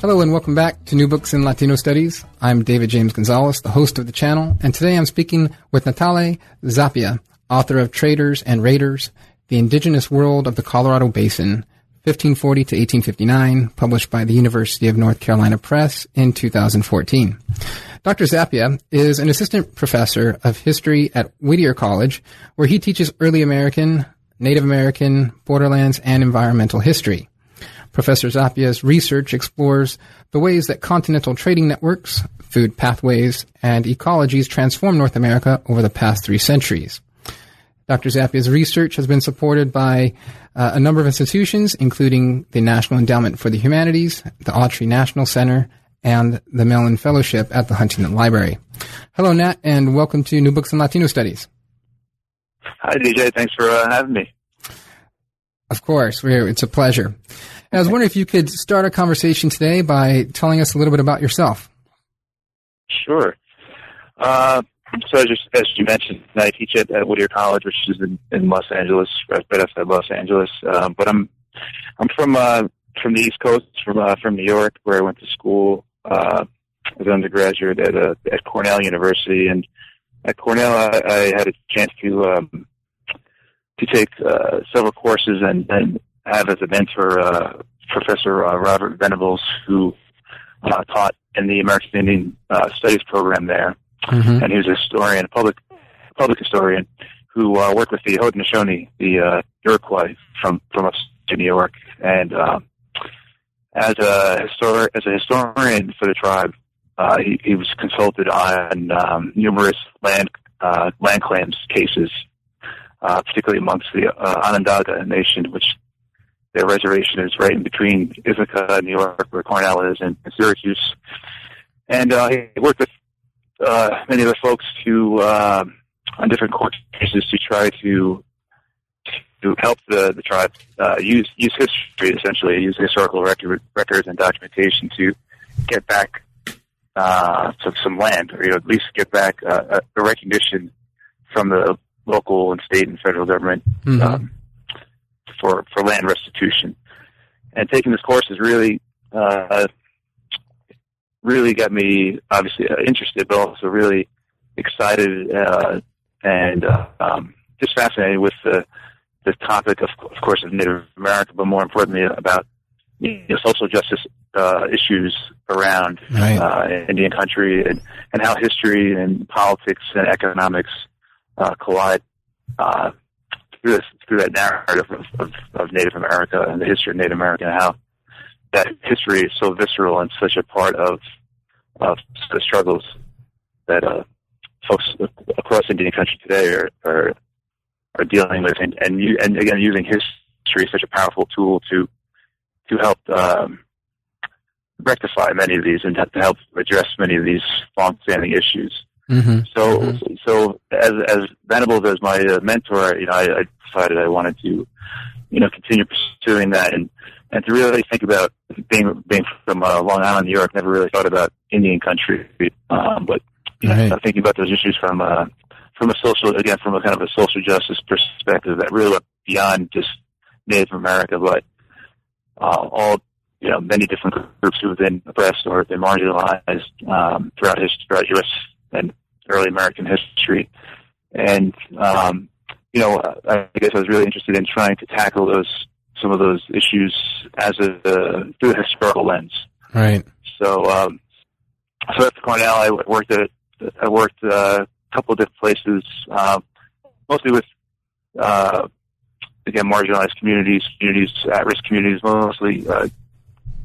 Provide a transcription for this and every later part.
Hello and welcome back to New Books in Latino Studies. I'm David James Gonzalez, the host of the channel, and today I'm speaking with Natale Zappia, author of Traders and Raiders, The Indigenous World of the Colorado Basin, 1540 to 1859, published by the University of North Carolina Press in 2014. Dr. Zappia is an assistant professor of history at Whittier College, where he teaches early American, Native American, borderlands, and environmental history. Professor Zappia's research explores the ways that continental trading networks, food pathways, and ecologies transformed North America over the past three centuries. Dr. Zappia's research has been supported by uh, a number of institutions, including the National Endowment for the Humanities, the Autry National Center, and the Mellon Fellowship at the Huntington Library. Hello, Nat, and welcome to New Books in Latino Studies. Hi, DJ. Thanks for uh, having me. Of course, it's a pleasure. I was wondering if you could start a conversation today by telling us a little bit about yourself. Sure. Uh, so as you, mentioned, I teach at, at, Whittier College, which is in, in Los Angeles, right, right outside Los Angeles. Um, but I'm I'm from uh, from the East Coast, from uh, from New York, where I went to school uh, as an undergraduate at uh, at Cornell University, and at Cornell I, I had a chance to um, to take uh, several courses and, and have as a mentor uh, Professor uh, Robert Venables, who uh, taught in the American Indian uh, Studies program there, mm-hmm. and he was a historian, a public public historian, who uh, worked with the Haudenosaunee, the uh, Iroquois from from upstate New York, and uh, as a histor- as a historian for the tribe, uh, he, he was consulted on um, numerous land uh, land claims cases, uh, particularly amongst the uh, Onondaga Nation, which their reservation is right in between Ithaca, New York, where Cornell is, and Syracuse. And uh, he worked with uh, many of the folks to uh, on different court cases to try to to help the the tribe uh, use use history essentially, use historical record, records and documentation to get back uh, some, some land, or you know, at least get back uh, a recognition from the local and state and federal government. Mm-hmm. Um, for for land restitution. And taking this course has really uh, really got me obviously uh, interested, but also really excited uh, and uh, um, just fascinated with the the topic of, of course, of Native America, but more importantly about you know, social justice uh, issues around right. uh, Indian country and, and how history and politics and economics uh, collide uh, through this, through that narrative of, of, of Native America and the history of Native America and how that history is so visceral and such a part of of the struggles that uh, folks across Indian country today are are, are dealing with, and and, you, and again using history as such a powerful tool to to help um, rectify many of these and to help address many of these long-standing issues. Mm-hmm. So, mm-hmm. so as as Venables as my uh, mentor, you know, I, I decided I wanted to, you know, continue pursuing that and and to really think about being being from uh, Long Island, New York. Never really thought about Indian country, um, but you know, right. thinking about those issues from uh, from a social again from a kind of a social justice perspective that really went beyond just Native America, but uh, all you know many different groups who have been oppressed or been marginalized um, throughout history, throughout U.S. and early American history. And, um, you know, I guess I was really interested in trying to tackle those some of those issues as a uh, through a historical lens. Right. So, um, so at Cornell, I worked at I worked uh, a couple of different places, uh, mostly with uh, again marginalized communities, communities at risk communities, mostly uh,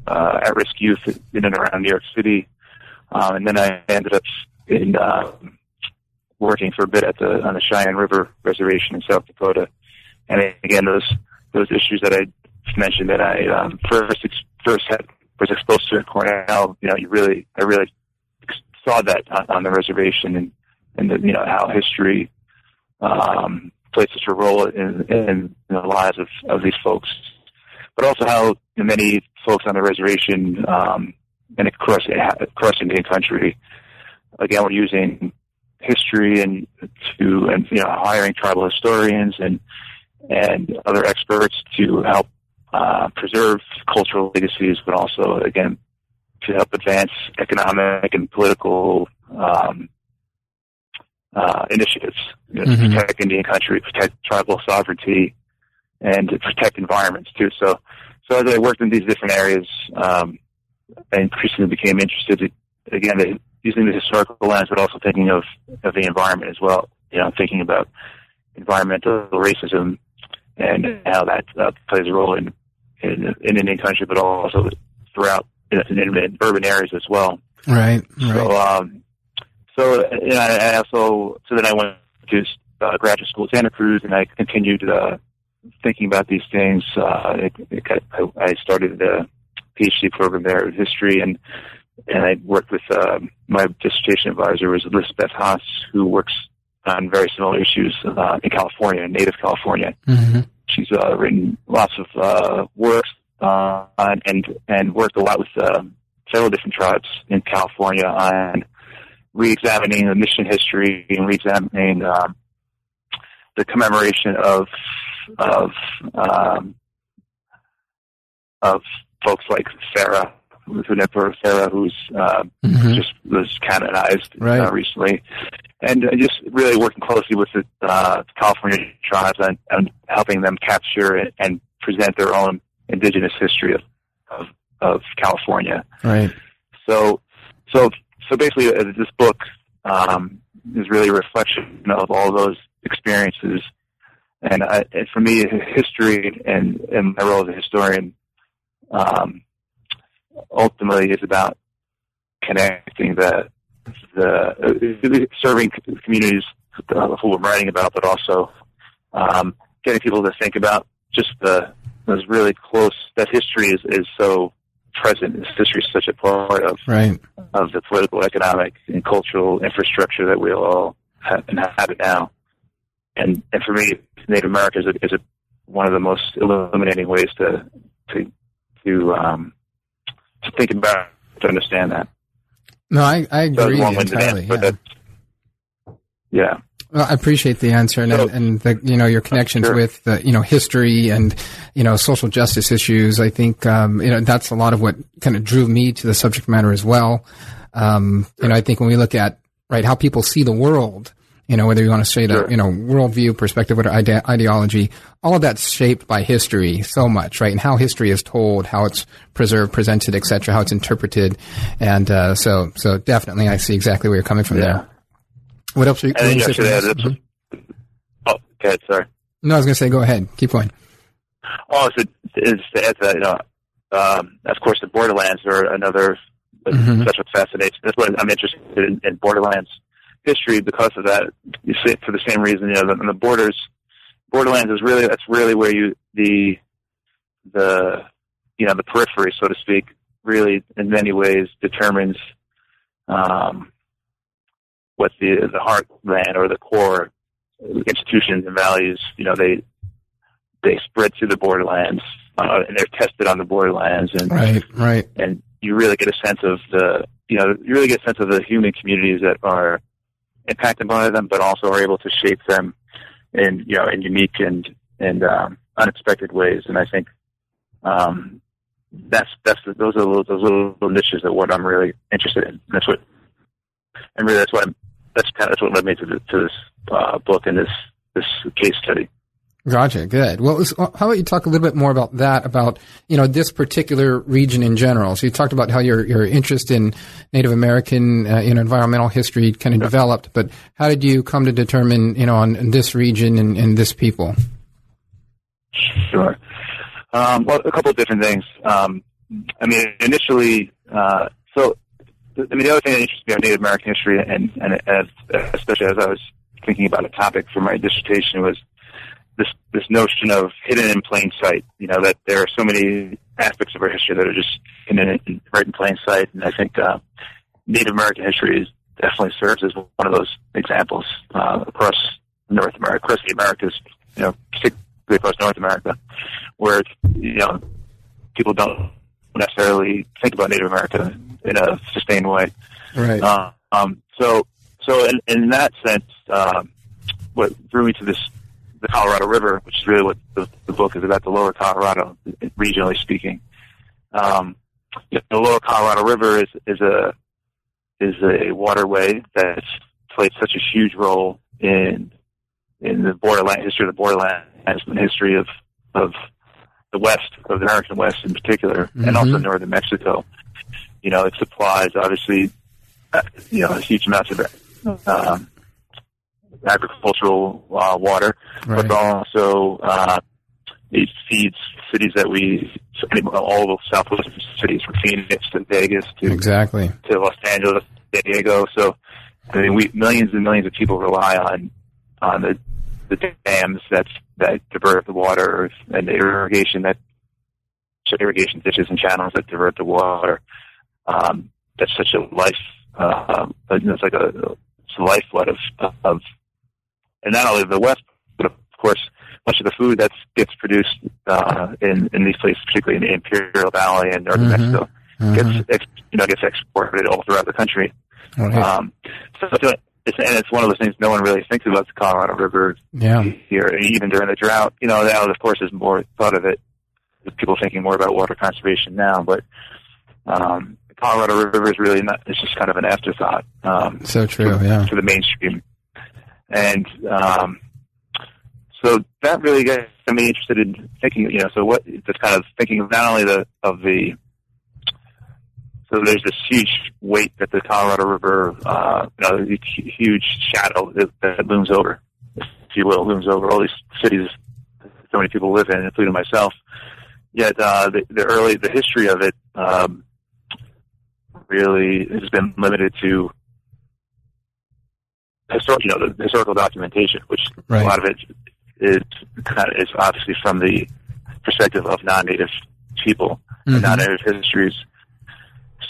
uh, at risk youth in and around New York City, um, and then I ended up in uh, working for a bit at the on the Cheyenne River Reservation in South Dakota, and again those those issues that I mentioned that I um, first ex- first had was exposed to at Cornell. You know, you really I really saw that on, on the reservation and and the, you know how history um, plays such a role in, in the lives of, of these folks, but also how many folks on the reservation um, and across across Indian country, again, we're using history and to and you know hiring tribal historians and and other experts to help uh, preserve cultural legacies, but also again to help advance economic and political um, uh, initiatives you know, mm-hmm. to protect Indian country, protect tribal sovereignty, and to protect environments too. So, so as I worked in these different areas, um, I increasingly became interested again using the historical lens, but also thinking of of the environment as well. You know, thinking about environmental racism and how that uh, plays a role in, in in Indian country, but also throughout in, in urban areas as well. Right. right. So, um, so you know, I also so then I went to uh, graduate school at Santa Cruz, and I continued uh, thinking about these things. Uh, it, it, I started the PhD program there in history, and and I worked with uh, my dissertation advisor was Elizabeth Haas, who works on very similar issues uh, in California, native California. Mm-hmm. She's uh, written lots of uh, works uh, and and worked a lot with uh, several different tribes in California on re-examining the mission history and re-examining um, the commemoration of of um, of folks like Serra, Junípero Serra, who's uh, mm-hmm. just was canonized uh, right. uh, recently, and uh, just really working closely with the uh, California tribes and, and helping them capture and, and present their own indigenous history of of, of California. Right. So, so so basically, uh, this book um, is really a reflection of all those experiences. And, I, and for me, history and, and my role as a historian um, ultimately is about connecting the the uh, serving communities who I'm writing about, but also um, getting people to think about just the those really close. That history is is so present. This history is such a part of right. of the political, economic, and cultural infrastructure that we all have, inhabit now. And and for me, Native America is a, is a, one of the most illuminating ways to to to um, to think about to understand that. No, I I agree entirely. yeah. yeah. Well, I appreciate the answer and, so, and the, you know, your connections sure. with, the, you know, history and, you know, social justice issues. I think, um, you know, that's a lot of what kind of drew me to the subject matter as well. Um, you know, I think when we look at, right, how people see the world, you know, whether you want to say sure. the, you know, worldview, perspective, or ide- ideology, all of that's shaped by history so much, right? And how history is told, how it's preserved, presented, etc., how it's interpreted. And, uh, so, so definitely I see exactly where you're coming from yeah. there. What else are you, then you say mm-hmm. Oh, okay, sorry. No, I was going to say, go ahead. Keep going. Oh, it's, it's, it's uh, you know, um, of course, the borderlands are another mm-hmm. that's what fascinates. That's what I'm interested in, in borderlands history because of that. You see it for the same reason, you know, the, the borders, borderlands is really that's really where you the the you know the periphery, so to speak, really in many ways determines um, what the the heartland or the core institutions and values, you know, they they spread through the borderlands uh, and they're tested on the borderlands, and right, right, and you really get a sense of the you know you really get a sense of the human communities that are impacted by them, but also are able to shape them in you know in unique and and um, unexpected ways. And I think um, that's that's those are those little, niches that what I'm really interested in. That's what and really that's what I'm that's kind of that's what led me to, the, to this uh, book and this this case study. Gotcha. Good. Well, how about you talk a little bit more about that, about, you know, this particular region in general? So you talked about how your, your interest in Native American, uh, in environmental history kind of developed, but how did you come to determine, you know, on, on this region and, and, this people? Sure. Um, well, a couple of different things. Um, I mean, initially, uh, so, I mean, the other thing that interests me about Native American history and, and as, especially as I was thinking about a topic for my dissertation was this this notion of hidden in plain sight. You know that there are so many aspects of our history that are just hidden in, right in plain sight, and I think uh, Native American history is, definitely serves as one of those examples uh, across North America, across the Americas. You know, particularly across North America, where you know people don't necessarily think about Native America in a sustained way. Right. Uh, um, so, so in, in that sense, um, what drew me to this the Colorado River, which is really what the, the book is about, the lower Colorado, regionally speaking. Um, the lower Colorado River is, is a is a waterway that's played such a huge role in in the borderland history of the borderland and history of of the West, of the American West in particular, mm-hmm. and also northern Mexico. You know, it supplies obviously, uh, you know, a huge amount of um, agricultural uh, water, right. but also uh, it feeds cities that we all the southwest cities from Phoenix to Vegas to exactly to Los Angeles, San Diego. So I mean, we millions and millions of people rely on on the the dams that that divert the water and the irrigation that irrigation ditches and channels that divert the water. Um, that's such a life. Uh, it's like a, it's a lifeblood of of and not only the West, but of course, much of the food that gets produced uh, in in these places, particularly in the Imperial Valley and northern mm-hmm. Mexico, mm-hmm. gets ex, you know gets exported all throughout the country. Okay. Um, so it's and it's one of those things no one really thinks about the Colorado River yeah. here, even during the drought. You know, now of course there's more thought of it. People thinking more about water conservation now, but um, the Colorado River is really not. It's just kind of an afterthought. Um, so true, to, yeah. To the mainstream and um, so that really got me interested in thinking, you know, so what, just kind of thinking of not only the, of the, so there's this huge weight that the Colorado River, uh, you know, huge shadow that, that looms over, if you will, looms over all these cities so many people live in, including myself. Yet, uh, the, the early, the history of it, um, really has been limited to historic, you know, the historical documentation, which right. a lot of it is kind of is obviously from the perspective of non-native people mm-hmm. non-native histories.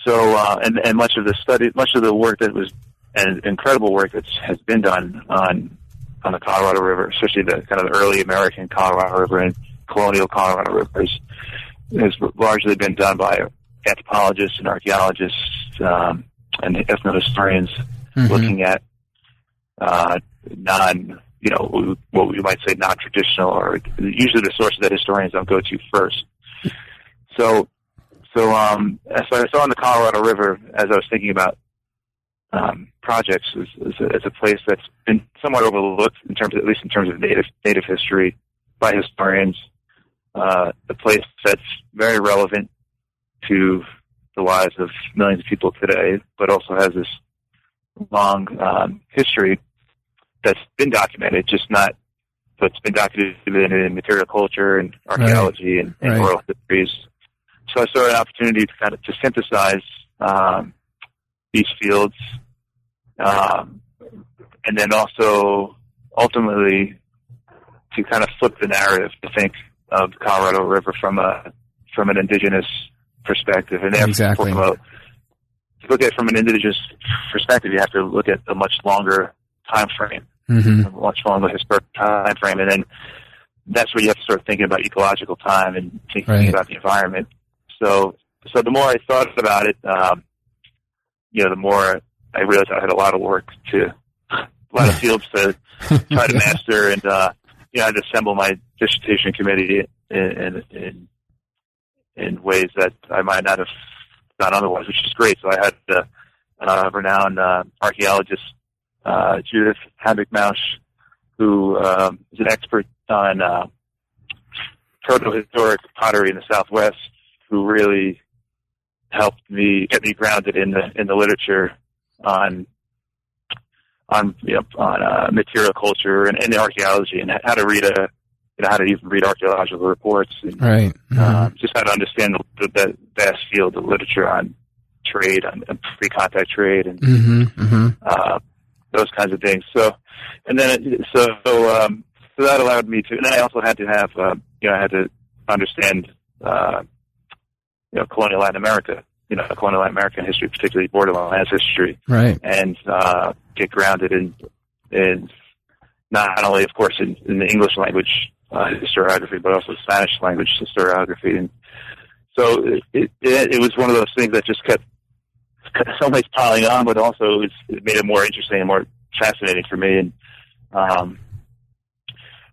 So, uh, and and much of the study, much of the work that was, and incredible work that has been done on on the Colorado River, especially the kind of the early American Colorado River and colonial Colorado rivers, has largely been done by anthropologists and archaeologists um, and ethnohistorians mm-hmm. looking at uh, non, you know, what we might say non-traditional, or usually the sources that historians don't go to first. So, so, um, so I saw in the Colorado River as I was thinking about um, projects as, a, a place that's been somewhat overlooked in terms, of, at least in terms of native native history by historians. Uh, a place that's very relevant to the lives of millions of people today, but also has this long um, history that's been documented, just not what's been documented in material culture and archaeology right. and, and right. oral histories. So I saw an opportunity to kind of to synthesize um, these fields, um, and then also ultimately to kind of flip the narrative to think of the Colorado River from a from an indigenous perspective, and exactly. From to look at it from an indigenous perspective, you have to look at a much longer time frame, mm-hmm. a much longer historic time frame, and then that's where you have to start thinking about ecological time and thinking right. about the environment. So, so the more I thought about it, um, you know, the more I realized I had a lot of work to, a lot of fields to try to master, and uh, you know, I had to assemble my dissertation committee in, in, in in ways that I might not have done otherwise, which is great. So I had uh, uh, renowned uh, archaeologist uh, Judith Habicht-Mauche, who um, is an expert on uh, proto-historic pottery in the Southwest, who really helped me get me grounded in the in the literature on on you know, on uh, material culture and, and archaeology and how to read a you know how to even read archaeological reports and right mm-hmm. uh, just how to understand the, the, vast field of literature on trade on, on pre-contact trade and mm-hmm. Mm-hmm. Uh, those kinds of things. So and then it, so so um, so that allowed me to and I also had to have uh, you know I had to understand uh, you know colonial Latin America you know, colonial Latin American history, particularly borderlands history, right? And uh, get grounded in in not only, of course, in, in the English language uh, historiography, but also Spanish language historiography, and so it, it, it was one of those things that just kept some ways piling on, but also it, made it more interesting and more fascinating for me. And um,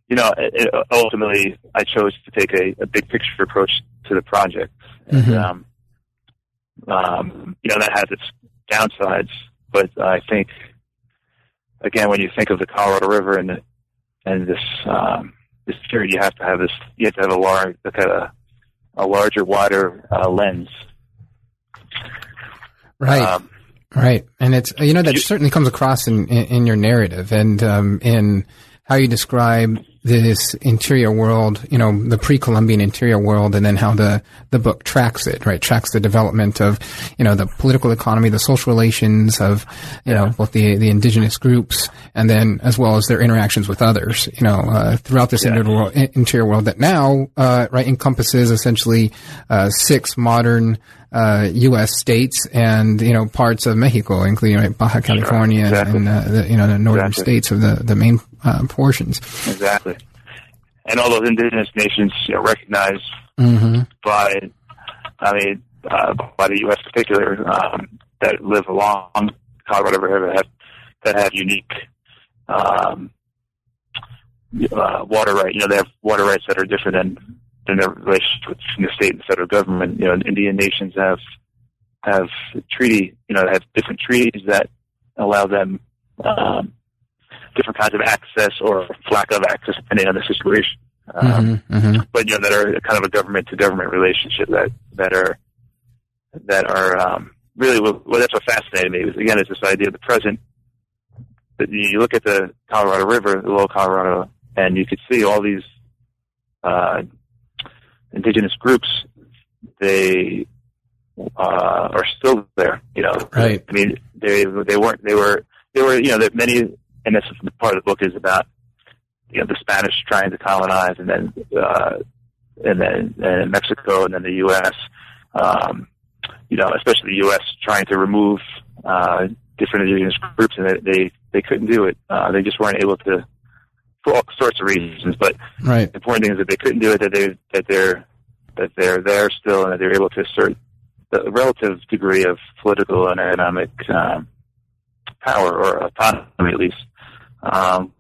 you know, it, ultimately, I chose to take a, a big picture approach to the project. And, mm-hmm. um, um, you know, that has its downsides, but I think, again, when you think of the Colorado River and the, and this um, this period, you have to have this. You have to have a large, at a, a larger, wider uh, lens. Right. Um, right. And it's you know that you, certainly comes across in, in, in your narrative and um, in how you describe this interior world, you know, the pre-Columbian interior world, and then how the, the book tracks it, right? Tracks the development of, you know, the political economy, the social relations of, you know, both the, the indigenous groups, and then as well as their interactions with others, you know, uh, throughout this yeah. interior, world, interior world that now, uh, right, encompasses essentially, uh, six modern, uh, U.S. states and you know parts of Mexico, including right, Baja California sure, exactly. and uh, the, you know the northern exactly. states of the the main uh, portions. Exactly, and all those indigenous nations you know, recognized mm-hmm. by, I mean, uh, by the U.S. in particular um, that live along Colorado River that have that have unique. Um, uh, water rights, you know, they have water rights that are different than in their relationship with the state and federal government. You know, Indian nations have have treaty, you know, have different treaties that allow them um, different kinds of access or lack of access depending on the situation. Um, mm-hmm, mm-hmm. But you know, that are kind of a government to government relationship that that are that are um, really well. That's what fascinated me. Was again, it's this idea of the present. That you look at the Colorado River, the Lower Colorado, and you could see all these uh, indigenous groups, they uh, are still there. You know, right? I mean, they they weren't they were they were you know that many, and that's the part of the book is about you know the Spanish trying to colonize, and then uh, and then and Mexico, and then the U.S. Um, you know, especially the U.S. trying to remove uh, different indigenous groups, and they they, couldn't do it. Uh, they just weren't able to for all sorts of reasons. But right. the important thing is that they couldn't do it. That they that they're that they're there still, and that they're able to assert the relative degree of political and economic um, power or autonomy, at least. Um,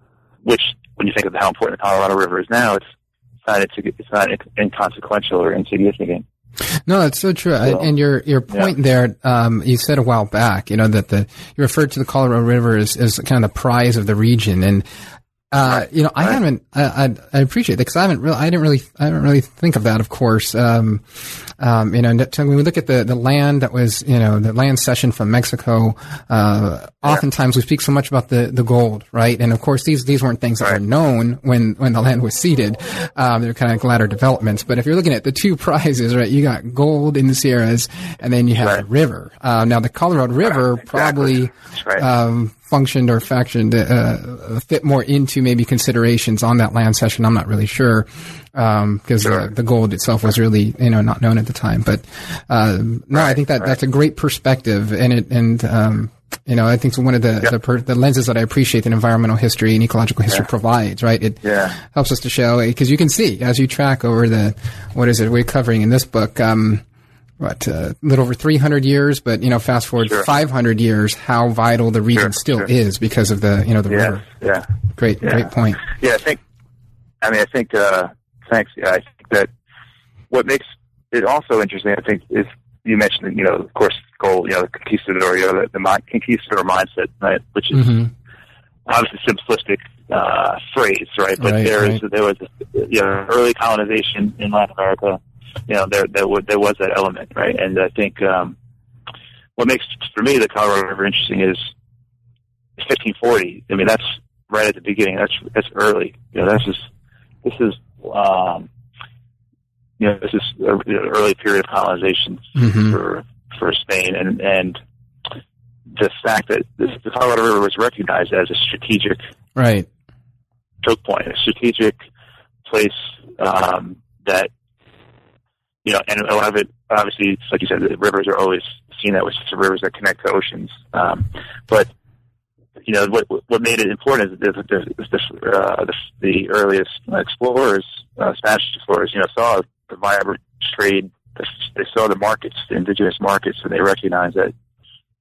which, when you think of how important the Colorado River is now, it's not it's not inconsequential or insignificant. No, that's so true. So, and your your point yeah. there, um, you said a while back, you know, that the you referred to the Colorado River as, as kind of the prize of the region, and uh, you know, I right. haven't. I, I, I appreciate that because I haven't really. I didn't really. I didn't really think of that. Of course, um, um, you know, when we look at the the land that was, you know, the land cession from Mexico. Uh, oftentimes we speak so much about the the gold, right? And of course, these these weren't things that right. were known when when the land was ceded. Um, they're kind of latter developments. But if you're looking at the two prizes, right, you got gold in the Sierras, and then you have right. the river. Uh, now the Colorado River probably. Um, functioned or factioned uh, fit more into maybe considerations on that land cession. I'm not really sure because um, sure. the, the, gold itself was really you know not known at the time. But uh, no, right, I think that right. that's a great perspective, and it and um, you know I think it's one of the yep. the, per, the, lenses that I appreciate that environmental history and ecological history yeah. provides. Right, it yeah. helps us to show because you can see as you track over the what is it we're covering in this book. Um, what a uh, little over 300 years, but you know, fast forward sure. 500 years, how vital the region sure, still sure. is because of the you know the river. Yeah, great, yeah. great point. Yeah, I think. I mean, I think. Uh, thanks. Yeah, I think that what makes it also interesting, I think, is you mentioned, you know, of course, goal, you know, the conquistador, you know, the, the conquistador mindset, right, which is mm-hmm. obviously simplistic uh, phrase, right? But Right, there is right. there was you know early colonization in Latin America. You know there there was there was that element, right? And I think um, what makes for me the Colorado River interesting is 1540. I mean that's right at the beginning. That's that's early. You know that's just this is um, you know this is a, you know, early period of colonization Mhm. for for Spain, and and the fact that this, the Colorado River was recognized as a strategic Right. choke point, a strategic place um, that you know, and a lot of it, obviously, like you said, the rivers are always seen that with the rivers that connect to oceans. Um, but you know, what what made it important is that the the, the, uh, the, the earliest explorers, uh, Spanish explorers, you know, saw the vibrant trade. The, they saw the markets, the indigenous markets, and they recognized that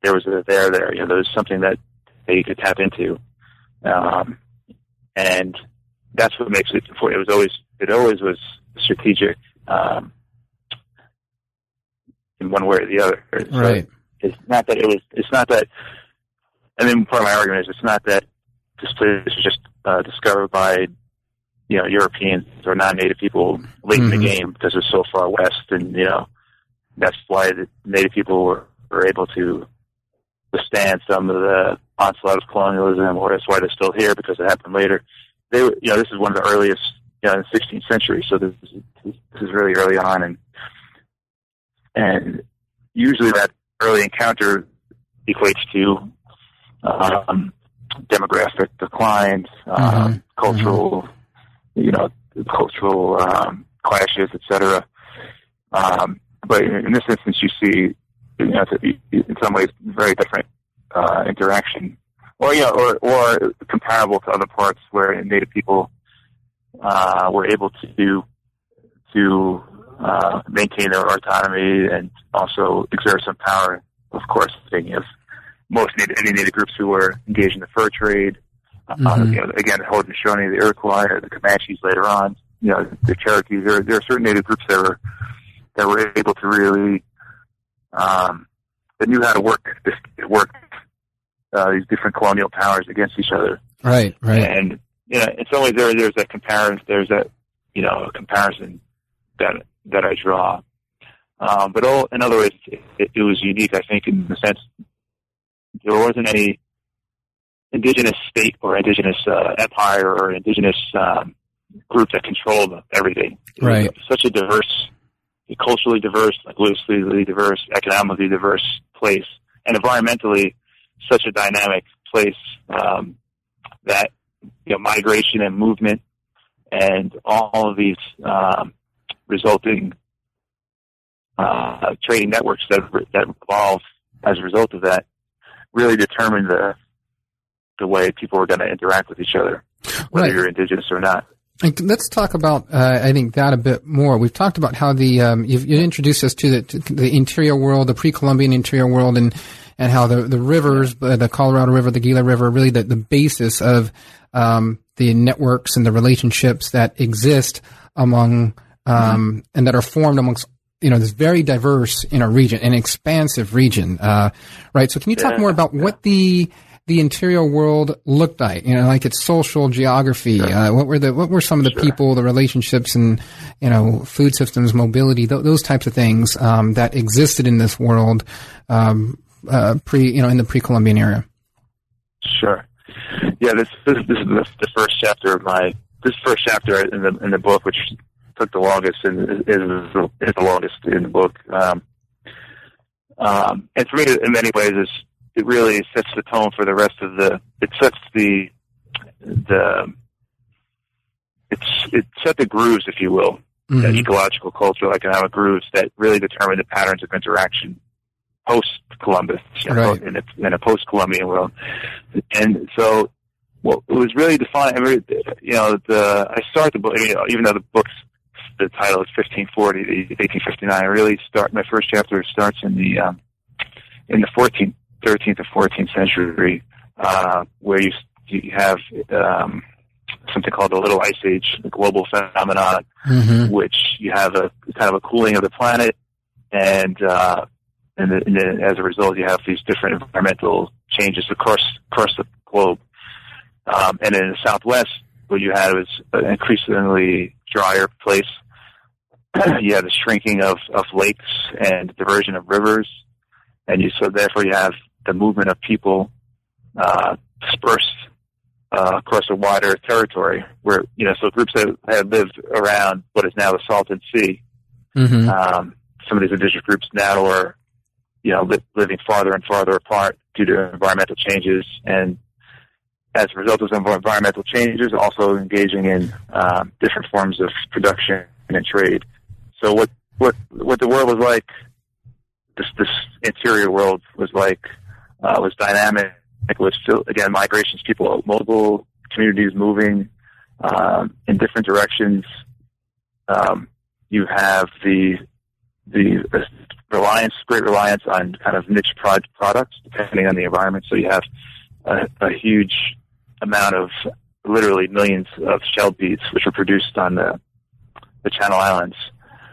there was a there there. You know, there was something that they could tap into. Um, and that's what makes it important. It was always it always was strategic um, in one way or the other. So Right. it's not that it was. It's not that. I mean, part of my argument is it's not that this place was just uh, discovered by you know Europeans or non-native people late in Mhm. the game because it's so far west, and you know that's why the native people were, were able to withstand some of the onslaught of colonialism, or that's why they're still here because it happened later. They, were- you know, this is one of the earliest, you know, in the 16th century, so this is, this is really early on, and and usually that early encounter equates to um, demographic declines, um, Mhm. cultural, you know, cultural um, clashes, etc. Um, but in this instance, you see, you know, in some ways, very different uh, interaction, or yeah, or or comparable to other parts where Native people uh, were able to do to uh, maintain their autonomy and also exert some power. Of course, thinking of most native, any native groups who were engaged in the fur trade. Uh, Mhm. you know, again, the Haudenosaunee, the Iroquois, or the Comanches later on. You know, the Cherokees. There, there are certain native groups that were that were able to really um, that knew how to work this work uh, these different colonial powers against each other. Right. Right. And you know, in some ways, there there's that comparison. There's that you know a comparison that that I draw. Um, but all, in other ways, it, it was unique. I think in the sense there wasn't any indigenous state or indigenous uh, empire or indigenous um, group that controlled everything. Right. such a diverse, culturally diverse, linguistically diverse, economically diverse place, and environmentally such a dynamic place um, that you know migration and movement and all of these um, resulting uh, trading networks that that evolve as a result of that really determine the the way people are going to interact with each other, whether Right. you're indigenous or not. And Let's talk about, uh, I think, that a bit more. We've talked about how the um, you've, you introduced us to the, to the interior world, the pre-Columbian interior world, and and how the the rivers, the Colorado River, the Gila River, are really the, the basis of um, the networks and the relationships that exist among um, and that are formed amongst you know this very diverse in know region, an expansive region, uh, right? So, can you talk Yeah, more about what the the interior world looked like? You know, like its social geography. Uh, what were the what were some of the people, the relationships, and you know, food systems, mobility, th- those types of things um, that existed in this world um, uh, pre you know in the pre-Columbian era. Sure. Yeah, this this, this is the, the first chapter of my this first chapter in the in the book, which took the longest and is, is, the longest in the book. Um, um, and for me, in many ways, it really sets the tone for the rest of the. It sets the the it's it set the grooves, if you will, the Mhm. ecological, cultural, economic grooves that really determine the patterns of interaction post Columbus Right. in a, in a post Columbian world. And so, well, it was really defined. I mean, you know, the I start the book, you know, even though the book's the title is 1540 to 1859. I really start my first chapter starts in the um, in the 14th, 13th, or 14th century, uh, where you you have um, something called the Little Ice Age, the global phenomenon, Mhm. which you have a kind of a cooling of the planet, and uh, and, then- and then as a result, you have these different environmental changes across across the globe. Um, and in the Southwest, what you had was an increasingly drier place. you had the shrinking of, of lakes and diversion of rivers, and you so therefore you have the movement of people uh, dispersed uh, across a wider territory. Where you know, so groups that had lived around what is now the Salton Sea, Mm-hmm. um, some of these indigenous groups now are, you know, li- living farther and farther apart due to environmental changes, and as a result of some environmental changes, also engaging in um, different forms of production and trade. So what what what the world was like, this this interior world was like, uh, was dynamic. It was still again migrations, people, multiple communities moving um, in different directions. Um, you have the the uh, reliance, great reliance on kind of niche prod products, depending on the environment. So you have a, a huge amount of literally millions of shell beads, which are produced on the the Channel Islands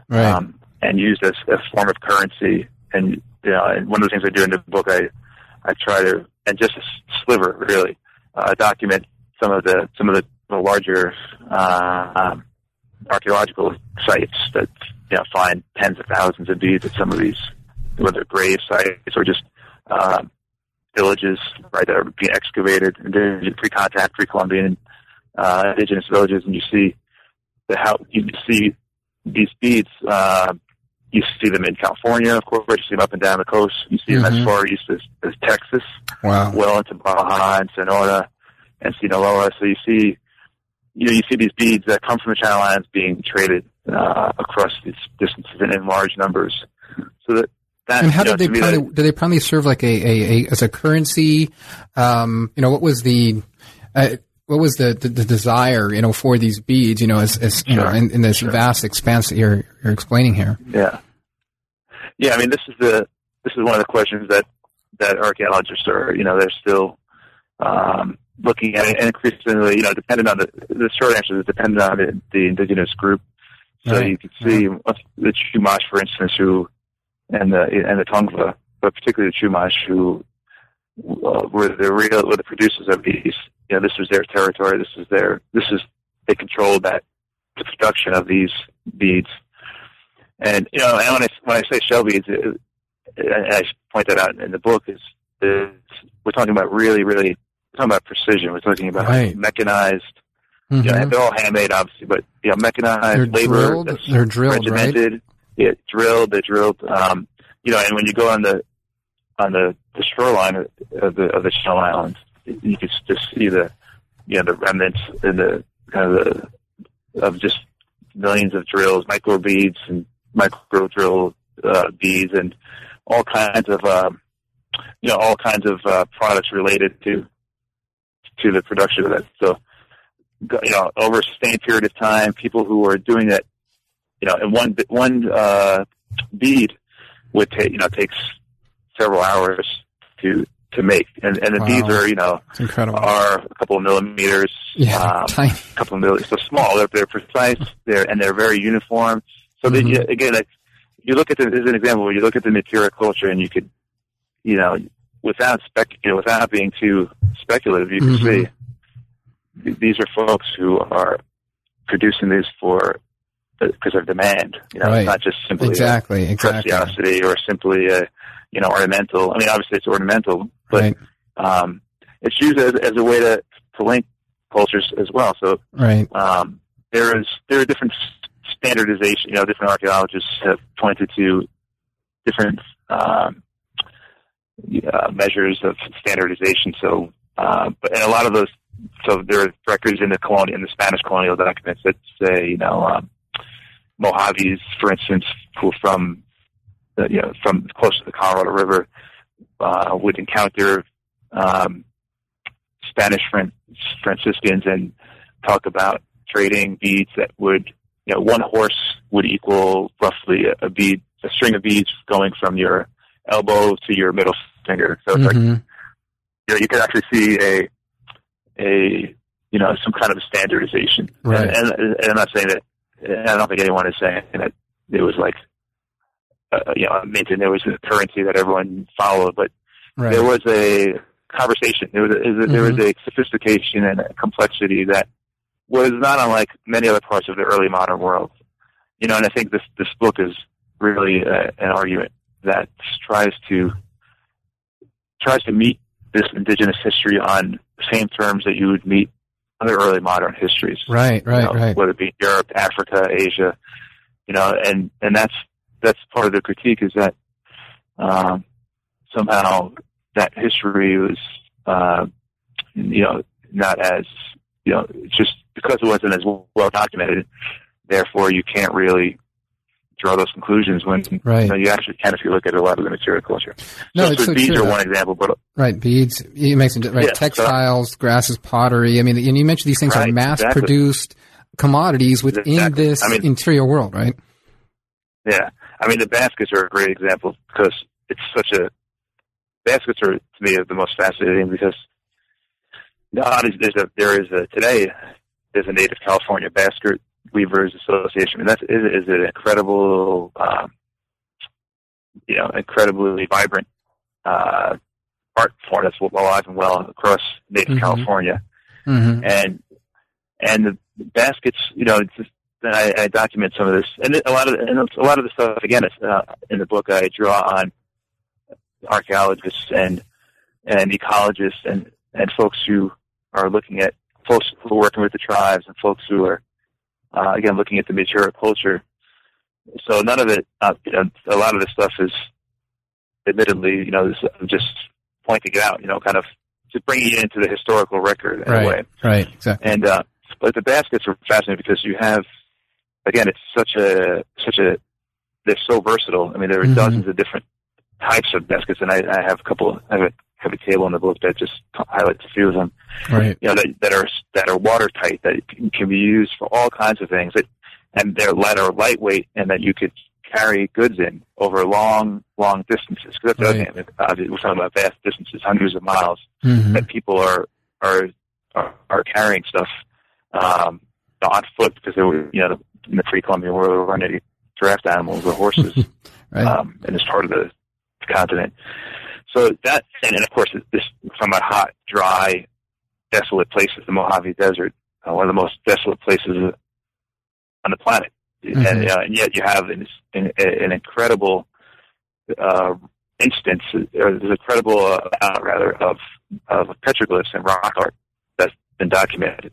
Right. um, and used as a form of currency. And you know, and one of the things I do in the book, I I try to and just a sliver really uh, document some of the some of the, the larger uh, um, archaeological sites that you know find tens of thousands of beads at some of these whether grave sites or just uh, villages right that are being excavated pre-contact pre-Columbian uh, indigenous villages, and you see the how you see these beads. Uh, you see them in California, of course. You see them up and down the coast. You see them Mhm. as far east as, as Texas, wow. well into Baja and Sonora and Sinaloa. So you see, you know, you see these beads that come from the Channel Islands being traded uh, across these distances and in large numbers. So that that And how you know, did they probably, that- did they probably serve like a, a, a as a currency? Um, you know, what was the uh, what was the, the, the desire you know for these beads? You know, as, as you know, in, in this Sure. vast expanse that you're you're explaining here. Yeah, yeah. I mean, this is the this is one of the questions that that archaeologists are you know they're still um, looking at, it, and increasingly you know dependent on the the short answer is dependent on the, the indigenous group. So Right, you can see the Chumash, for instance, who and the and the Tongva, but particularly the Chumash, who uh, were the real were the producers of these. You know, this was their territory. This is their this is they controlled that the production of these beads. And you know, and when I when I say shell beads, it, and I point that out in the book, is, is we're talking about really, really we're talking about precision. We're talking about Right. mechanized. Mhm. You know, they're all handmade, obviously, but you know, mechanized They're labor. drilled. They're drilled, right? Yeah, drilled. They drilled. Um, you know, and when you go on the on the, the shoreline of the of the Channel Islands, you can just see the you know the remnants and the kind of the of just millions of drills, micro beads and micro drill uh, beads, and all kinds of um, you know all kinds of uh, products related to to the production of that. So you know, over a sustained period of time, people who are doing that, you know, and one one uh, bead would take you know takes several hours to to make, and and Wow. beads are you know are a couple of millimeters, yeah, um, tiny. a couple of millimeters, so small. They're, they're precise, they're and they're very uniform. So Mhm. that you, again, like, you look at the, as an example, where you look at the material culture, and you could, you know, without spec, you know, without being too speculative, you can Mhm. see th- these are folks who are producing these for because of demand. You know, Right. it's not just simply a Exactly, exactly. preciosity or simply a, you know, ornamental. I mean, obviously it's ornamental, but Right, um, it's used as, as a way to, to link cultures as well. So right. um, there is there are different standardization. You know, different archaeologists have pointed to different um, uh, measures of standardization. So, uh, but and a lot of those. So there are records in the colonial in the Spanish colonial documents that say, you know, um, Mojaves, for instance, who from the, you know from close to the Colorado River, uh, would encounter um, Spanish Fran- Franciscans and talk about trading beads that would, you know, one horse would equal roughly a, a bead, a string of beads going from your elbow to your middle finger. So it's like, Mhm. you know, you could actually see a, a, you know, some kind of a standardization. Right. And, and, and I'm not saying that, I don't think anyone is saying that it was like, uh, you know, I mean, there was a currency that everyone followed, but Right. there was a conversation. There was a, mm-hmm. there was a sophistication and a complexity that was not unlike many other parts of the early modern world. You know, and I think this this book is really uh, an argument that tries to tries to meet this indigenous history on the same terms that you would meet other early modern histories. Right, right, you know, right. Whether it be Europe, Africa, Asia, you know, and and that's that's part of the critique is that um, somehow that history was, uh, you know, not as you know, just because it wasn't as well documented. Therefore, you can't really draw those conclusions when right. you, know, you actually can if you look at a lot of the material culture. No, so, it's so so beads true, are one example, but right beads. You mentioned right Yeah, textiles, grasses, pottery. I mean, and you mentioned these things are Right, mass-produced commodities within Exactly. this I mean- interior world, right? yeah, I mean the baskets are a great example because it's such a baskets are to me are the most fascinating because God is there's a there is a today there's a Native California Basket Weavers Association. I mean that's is, is an incredible um, you know incredibly vibrant uh, art form that's alive and well across Native Mhm. California. Mm-hmm. and and the baskets, you know, it's just, then I, I document some of this, and a lot of and a lot of the stuff again, it's uh, in the book. I draw on archaeologists and and ecologists and and folks who are looking at folks who are working with the tribes and folks who are uh, again looking at the material culture. So none of it, uh, you know, a lot of this stuff is admittedly, you know, this, I'm just pointing it out, you know, kind of just bringing it into the historical record in a way. Right, right, exactly. And uh, but the baskets are fascinating because you have, again, it's such a such a they're so versatile. I mean, there are Mhm. dozens of different types of baskets, and I, I have a couple. I have a, have a table in the book that just highlights a few of them. Right. You know, that, that are that are watertight, that can be used for all kinds of things, that, and they're light or lightweight, and that you could carry goods in over long, long distances. Because that's the other thing. Uh, we're talking about vast distances, hundreds of miles Mm-hmm. that people are are are, are carrying stuff um, on foot because they were you know in the pre-Columbian world they were running draft animals or horses, Right. um, and it's part of the continent. So that and, and of course this from a hot, dry, desolate places, the Mojave Desert, uh, one of the most desolate places on the planet, Mhm. and, uh, and yet you have an, an, an incredible uh, instance, or there's an incredible uh, amount rather of of petroglyphs and rock art that's been documented.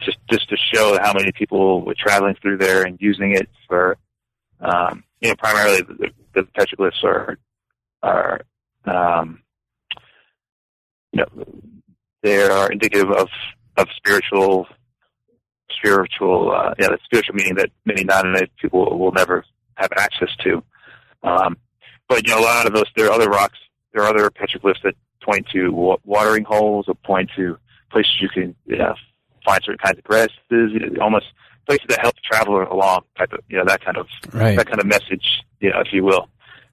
Just just to show how many people were traveling through there and using it for, um, you know, primarily the, the petroglyphs are are, um, you know, they are indicative of of spiritual spiritual, uh, yeah, the spiritual meaning that many non-native people will never have access to. Um, but you know, a lot of those, there are other rocks, there are other petroglyphs that point to wa- watering holes or point to places you can know, find certain kinds of grasses, you know, almost places that help the traveler along, type of, you know, that kind of Right. that kind of message, you know, if you will.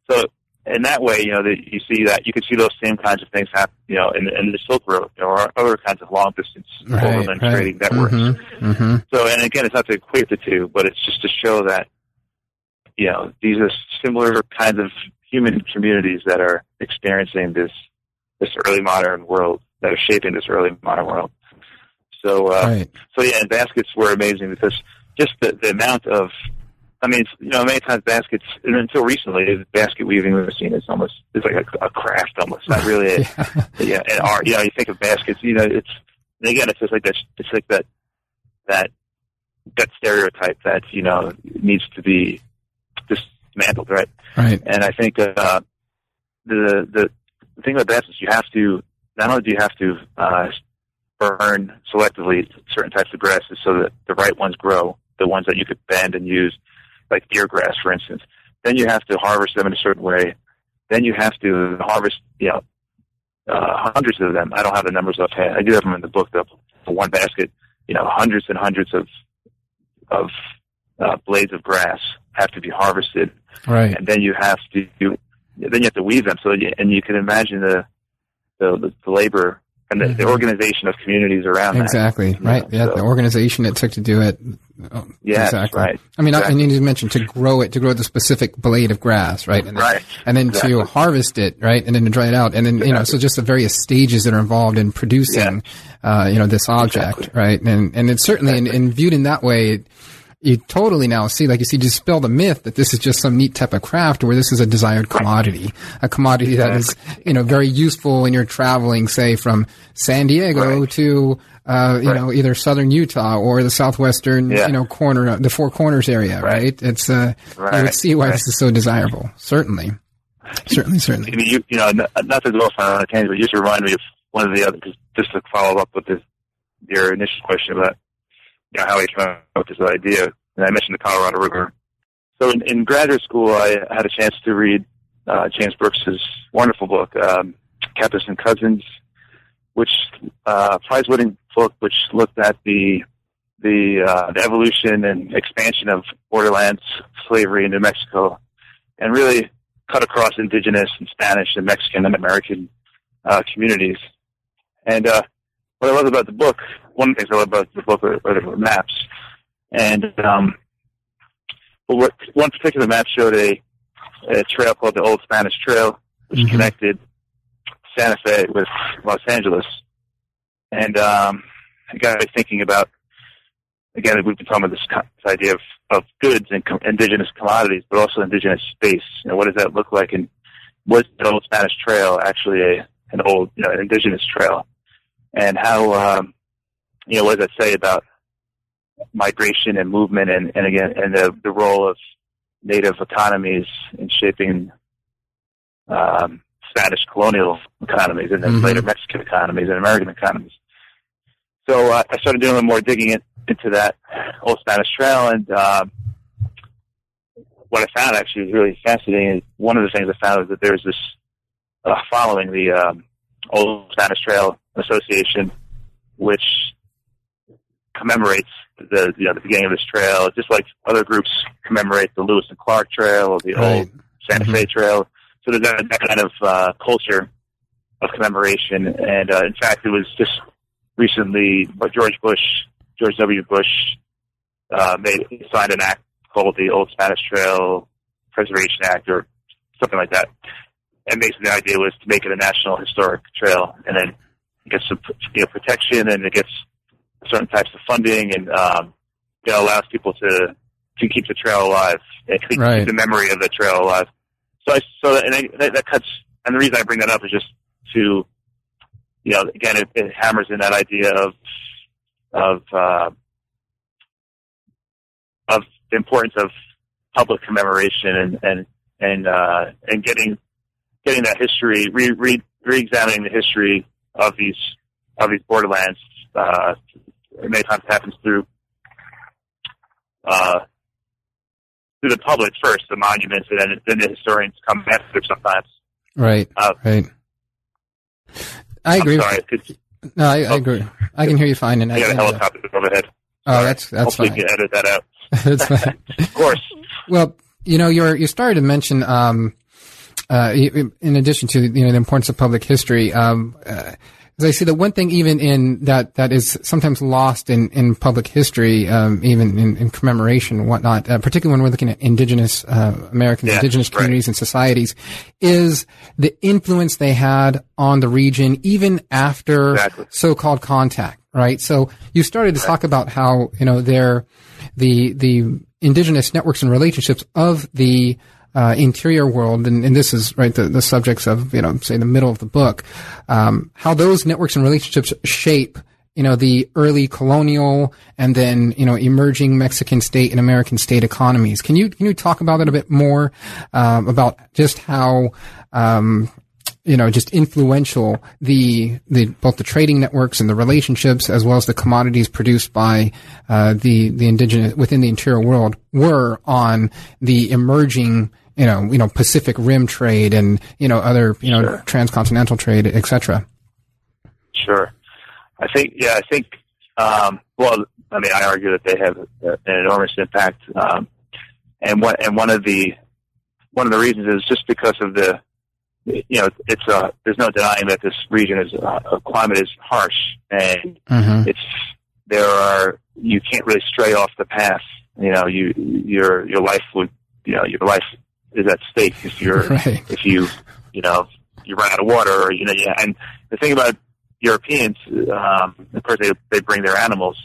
So in that way, you know, that you see that you can see those same kinds of things happen, you know, in, in the Silk Road, you know, or other kinds of long distance Right, overland right. trading networks. Mm-hmm. Mm-hmm. So, and again, it's not to equate the two, but it's just to show that, you know, these are similar kinds of human communities that are experiencing this, this early modern world, that are shaping this early modern world. So, uh, Right. so yeah, and baskets were amazing because just the, the amount of, I mean, you know, many times baskets, and until recently, basket weaving we've seen is almost, it's like a, a craft almost, not really a, Yeah. yeah, and art. You know, you think of baskets. You know, it's and again, it's just like that. It's like that that that stereotype that you know needs to be dismantled, right? Right. And I think uh, the the the thing about baskets, you have to not only do you have to uh, burn selectively certain types of grasses so that the right ones grow, the ones that you could bend and use, like deer grass, for instance. Then you have to harvest them in a certain way. Then you have to harvest, you know, uh, hundreds of them. I don't have the numbers offhand. I do have them in the book, though. For one basket, you know, hundreds and hundreds of of uh, blades of grass have to be harvested, Right. and then you have to then you have to weave them. So you, and you can imagine the the, the labor and the, mm-hmm. the organization of communities around it. exactly that, right know, yeah so. the organization it took to do it oh, yeah exactly right i mean exactly. I, need to mention to grow it to grow the specific blade of grass right and then, right and then exactly. to harvest it right and then to dry it out and then you know so just the various stages that are involved in producing yeah. uh, you know this object exactly. right and and it's certainly in, in viewed in that way you totally now see, like you see, dispel the myth that this is just some neat type of craft where this is a desired commodity, a commodity that is, you know, very useful when you're traveling, say, from San Diego right. to, uh, you right. know, either southern Utah or the southwestern, yeah. you know, corner, the Four Corners area, right? right? It's, uh, you would see why this is so desirable. Certainly. Certainly, certainly. I mean, you, you know, not to go on a tangent, but just remind me of one of the other, just to follow up with this, your initial question about you know, how I came up with this idea. And I mentioned the Colorado River. So in, in graduate school, I had a chance to read uh, James Brooks's wonderful book, um, and Cousins, which uh, prize-winning book, which looked at the the, uh, the evolution and expansion of borderlands slavery in New Mexico, and really cut across indigenous and Spanish and Mexican and American uh, communities. And uh, what I love about the book, one of the things I love about the book are, are the maps. And um, what, one particular map showed a, a trail called the Old Spanish Trail, which mm-hmm. connected Santa Fe with Los Angeles. And um, it got me thinking about, again, we've been talking about this, this idea of, of goods and com- indigenous commodities, but also indigenous space. You know, what does that look like? And was the Old Spanish Trail actually a an old, you know, an indigenous trail? And how um, you know what does that say about migration and movement and, and again and the, the role of native economies in shaping um, Spanish colonial economies and then mm-hmm. later Mexican economies and American economies. So uh, I started doing a little more digging in, into that old Spanish trail and um, what I found actually was really fascinating. One of the things I found is that there's this uh, following the um, old Spanish Trail Association, which commemorates the you know the beginning of this trail, just like other groups commemorate the Lewis and Clark Trail or the right. old Santa mm-hmm. Fe Trail. So there's that, that kind of uh, culture of commemoration, and uh, in fact, it was just recently George Bush, George W. Bush, uh, made signed an act called the Old Spanish Trail Preservation Act or something like that. And basically, the idea was to make it a national historic trail, and then it gets some you know, protection and it gets certain types of funding and um, it allows people to to keep the trail alive and keep, right. keep the memory of the trail alive. So I so and I, that, that cuts and the reason I bring that up is just to you know again it, it hammers in that idea of of uh, of the importance of public commemoration and and and uh, and getting getting that history re re re-examining the history of these of these borderlands. Uh, many times happens through uh, through the public first, the monuments, and then, then the historians come after sometimes. Right. Uh, right. I agree. I'm sorry. Could, no, I, I, agree. I can hear you fine. And I got a helicopter overhead. Oh, that's that's Hopefully fine. you can edit that out. that's fine. of course. Well, you know, you're you started to mention um, uh, in addition to you know the importance of public history, um, uh, as I see the one thing even in that that is sometimes lost in, in public history, um, even in, in, commemoration and whatnot, uh, particularly when we're looking at indigenous uh, Americans, yeah, indigenous communities right. and societies, is the influence they had on the region even after exactly. so-called contact. Right. So you started to right. talk about how you know their the the indigenous networks and relationships of the uh, interior world, and, and, this is right the, the subjects of you know say the middle of the book, um, how those networks and relationships shape you know the early colonial and then you know emerging Mexican state and American state economies. Can you can you talk about that a bit more um, about just how um, you know, just influential the the both the trading networks and the relationships as well as the commodities produced by uh, the the indigenous within the interior world were on the emerging you know you know Pacific Rim trade and you know other you know sure. transcontinental trade etc. Sure, I think yeah I think um, well I mean I argue that they have an enormous impact um, and one and one of the one of the reasons is just because of the you know, it's uh, there's no denying that this region is uh, climate is harsh, and Mhm. it's there are you can't really stray off the path. You know, you your your life would you know your life is at stake if you're Right. if you you know you run out of water or you know yeah. And the thing about Europeans, um, of course, they they bring their animals,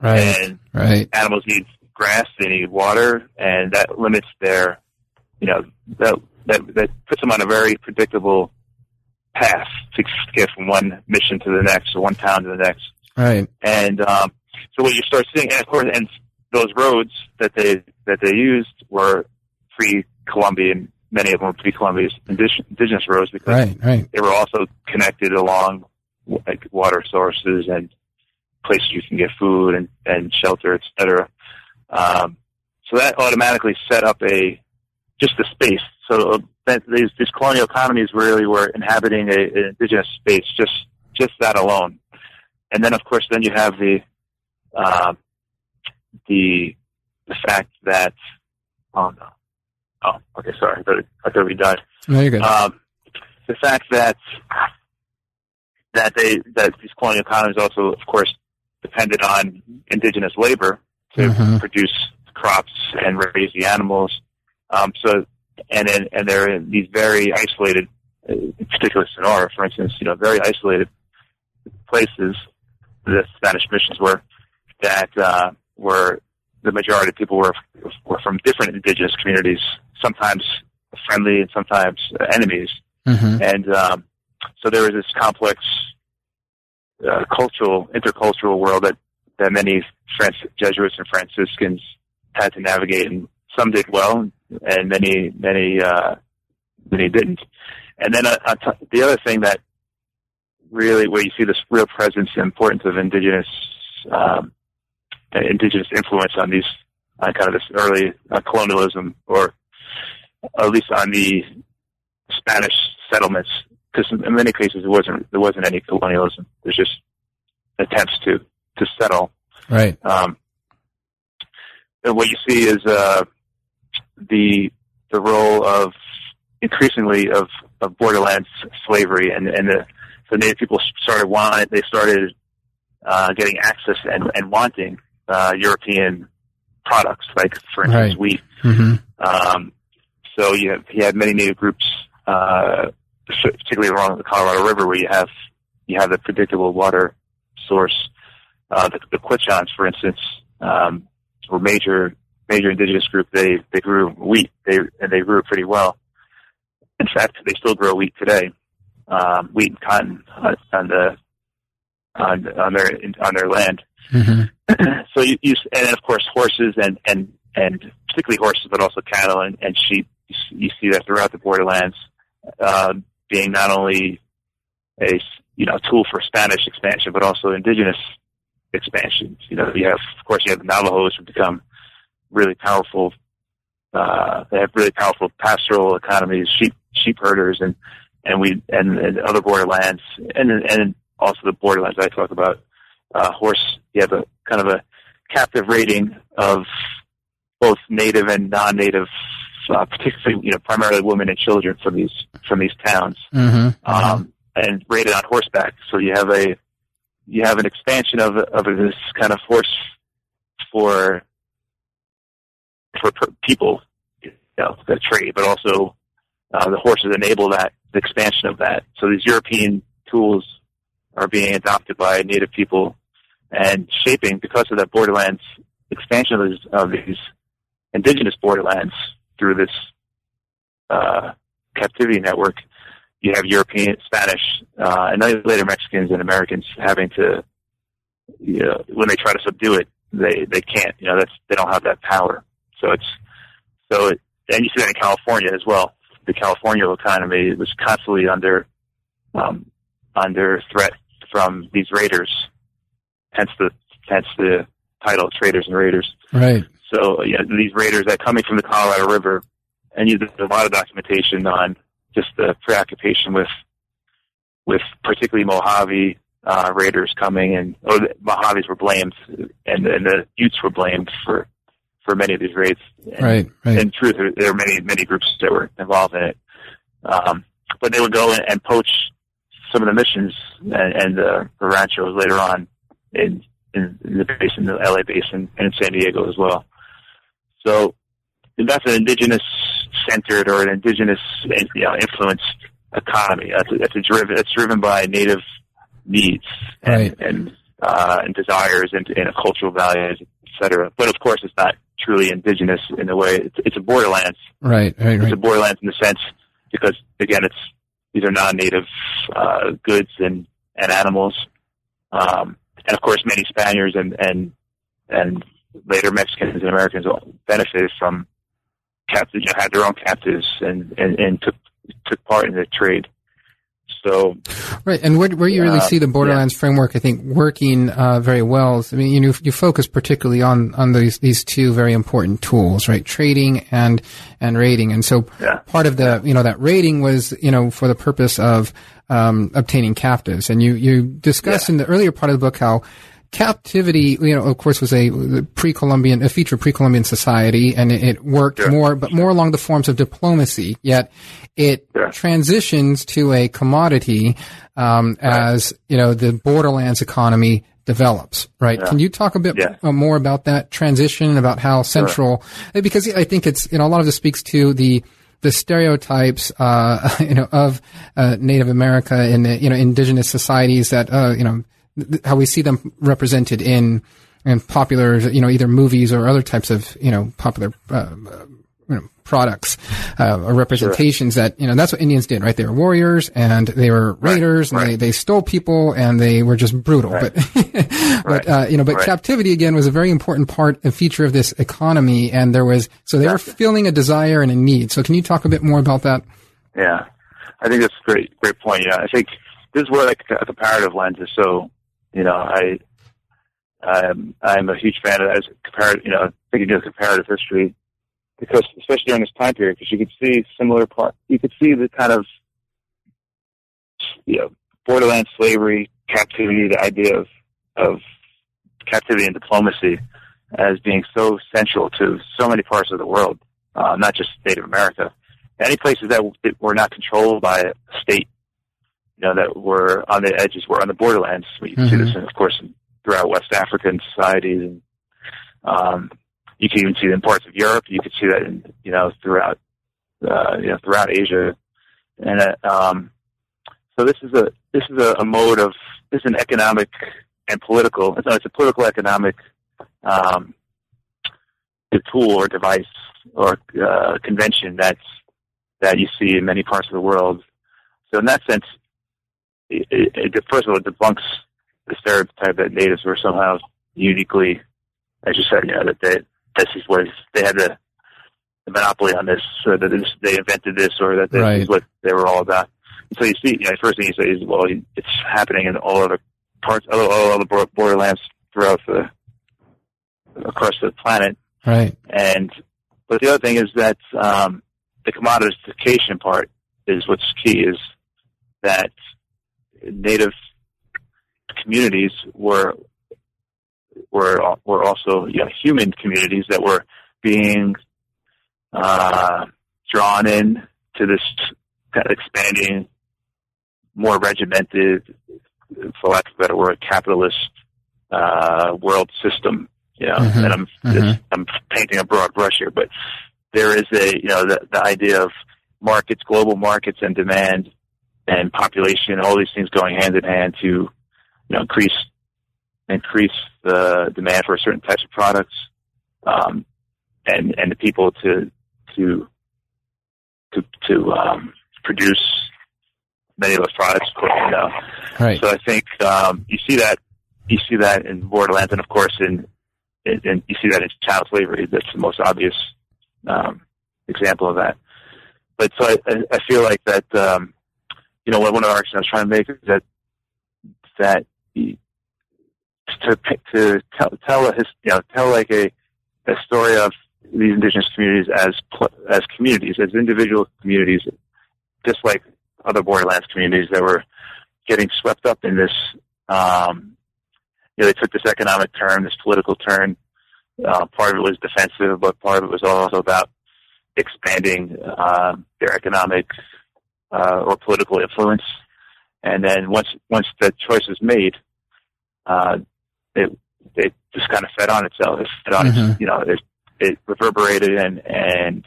Right. and Right. animals need grass, they need water, and that limits their, you know, that that that puts them on a very predictable path to get from one mission to the next or one town to the next. Right. And um, so what you start seeing, and of course, and those roads that they that they used were pre-Columbian. Many of them were pre-Columbian indigenous indigenous roads because Right. Right. they were also connected along like water sources and places you can get food and, and shelter, et cetera. Um, so that automatically set up a just the space. So uh, that, these, these colonial economies really were inhabiting a, an indigenous space, just just that alone. And then, of course, then you have the uh, the the fact that oh no oh okay sorry I thought, I thought we died. No, you're good. Um, the fact that that they that these colonial economies also, of course, depended on indigenous labor to Mhm. produce crops and raise the animals. Um, so, and then and they're in these very isolated, uh, in particular Sonora, for instance, you know, very isolated places. The Spanish missions were that uh, were the majority of people were were from different indigenous communities, sometimes friendly and sometimes enemies. Mhm. And um, so there was this complex uh, cultural, intercultural world that, that many Franc- Jesuits and Franciscans had to navigate, and some did well, and many, many, uh, many didn't. And then uh, on top- the other thing that really, where you see this real presence and importance of indigenous, um, uh, indigenous influence on these, on kind of this early uh, colonialism, or at least on the Spanish settlements, because in many cases there wasn't there wasn't any colonialism. There's just attempts to to settle. Right. Um, and what you see is uh, the the role of increasingly of, of borderlands slavery, and and the, the native people started wanting they started uh, getting access and and wanting uh, European products, like for instance Right. wheat. hmm Um, so you have, you had many native groups, uh, particularly along the Colorado River, where you have you have the predictable water source. Uh, the, the Quechans, for instance, um, were major major indigenous group. They they grew wheat. They and they grew it pretty well. In fact, they still grow wheat today. Um, wheat and cotton on, on the on on their on their land hmm so you, you and of course horses and and and particularly horses, but also cattle and, and sheep. You, see that throughout the borderlands, uh, being not only a you know tool for Spanish expansion, but also indigenous expansion. You know, you have of course you have the Navajos who become really powerful. Uh, they have really powerful pastoral economies, sheep sheep herders, and and we and, and other borderlands, and and also the borderlands I talk about uh, horse. You have a kind of a captive rating of both native and non-native, uh, particularly you know primarily women and children from these from these towns, hmm um, and rated on horseback. So you have a you have an expansion of of this kind of horse for for people, you know, the trade, but also uh, the horses enable that the expansion of that. So these European tools are being adopted by native people and shaping because of that borderlands expansion of these, indigenous borderlands through this uh, captivity network. You have European, Spanish, uh, and then later Mexicans and Americans having to, you know, when they try to subdue it, they they can't. You know, that's they don't have that power. So it's so it, and you see that in California as well. The California economy was constantly under um, under threat from these raiders, hence the hence the title Traders and Raiders. Right. So know, these raiders that coming from the Colorado River, and you, there's a lot of documentation on just the preoccupation with with particularly Mojave uh, raiders coming, and oh, the Mojaves were blamed, and, and the Utes were blamed for for many of these raids. And, Right. Right. in truth, there, there are many many groups that were involved in it. Um, but they would go and, and poach some of the missions and, and uh, the ranchos later on in, in, in the basin, the LA basin, and in San Diego as well. So that's an indigenous centered or an indigenous you know, influenced economy. That's, that's a driven. It's driven by native needs and Right. and, uh, and desires and, and cultural values, etc. But of course, it's not truly indigenous in the way it's, it's a borderlands. Right, right, It's a borderlands in the sense because again, it's these are non-native uh, goods and and animals, um, and of course, many Spaniards and and and later Mexicans and Americans benefited from captives, you know, had their own captives and and, and took took part in the trade. So Right, and where, where you really Uh, see the Borderlands framework, I think, working uh, very well. is- I mean, you know, you focus particularly on on these these two very important tools, right? Trading and and rating, and so Yeah. part of the you know that rating was you know for the purpose of um, obtaining captives, and you you discuss in the earlier part of the book how captivity, you know, of course, was a pre-Columbian, a feature of pre-Columbian society, and it, it worked Yeah. more, but more along the forms of diplomacy. Yet it Yeah. transitions to a commodity um, as you know the borderlands economy develops. Right? Can you talk a bit Yeah. more about that transition, about how central? Because I think it's you know a lot of this speaks to the the stereotypes, uh, you know, of uh, Native America and you know indigenous societies that uh, you know how we see them represented in in popular you know either movies or other types of you know popular uh, you know, products uh, or representations that you know that's what Indians did, right? They were warriors and they were raiders and they, right. they stole people and they were just brutal. But but uh, you know, but Right. captivity again was a very important part, a feature of this economy, and there was so they were feeling a desire and a need. So can you talk a bit more about that? Yeah, I think that's a great, great point. Yeah, I think this is where like a comparative lens is so. You know, I, I'm, I'm a huge fan of as comparative. You know, thinking of comparative history because, especially during this time period, because you could see similar part. You could see the kind of, you know, borderland slavery, captivity, the idea of of captivity and diplomacy as being so central to so many parts of the world, uh, not just the state of America any places that that were not controlled by a state, you know, that were on the edges, were on the borderlands. You can see this, in, of course, in, throughout West African societies, and um, you can even see it in parts of Europe. You could see that, in, you know, throughout, uh, you know, throughout Asia, and uh, um, so this is a this is a, a mode of this is an economic and political. It's, it's a political economic um, tool or device or uh, convention that's that you see in many parts of the world. So in that sense, it, it, it, first of all, it debunks the stereotype that natives were somehow uniquely, as you said, you know, that they, this is where they had the, the monopoly on this, or that this, they invented this, or that this Right. is what they were all about. So you see, you know, the first thing you say is, well, it's happening in all other parts, all, all other borderlands throughout the, across the planet. Right. And but the other thing is that um, the commodification part is what's key is that native communities were were were also you know, human communities that were being uh, drawn in to this kind of expanding, more regimented, for lack of a better word, capitalist uh, world system. You know, Mhm, and I'm mhm. just, I'm painting a broad brush here, but there is a you know the, the idea of markets, global markets, and demand and population, all these things going hand in hand to you know increase increase the demand for certain types of products, um, and and the people to to to to um, produce many of those products. You know, Right. so I think um, you see that you see that in Borderlands, and of course in, in you see that in child slavery. That's the most obvious um, example of that. But so I, I- I feel like that um, you know one of the arguments I was trying to make is that that to to tell tell a you know tell like a a story of these indigenous communities as as communities as individual communities, just like other Borderlands communities that were getting swept up in this. Um, you know, they took this economic turn, this political turn. Uh, part of it was defensive, but part of it was also about expanding uh, their economic uh, or political influence. And then once once the choice is made, uh, it it just kind of fed on itself. It fed on, Mhm. its, you know, it, it reverberated and and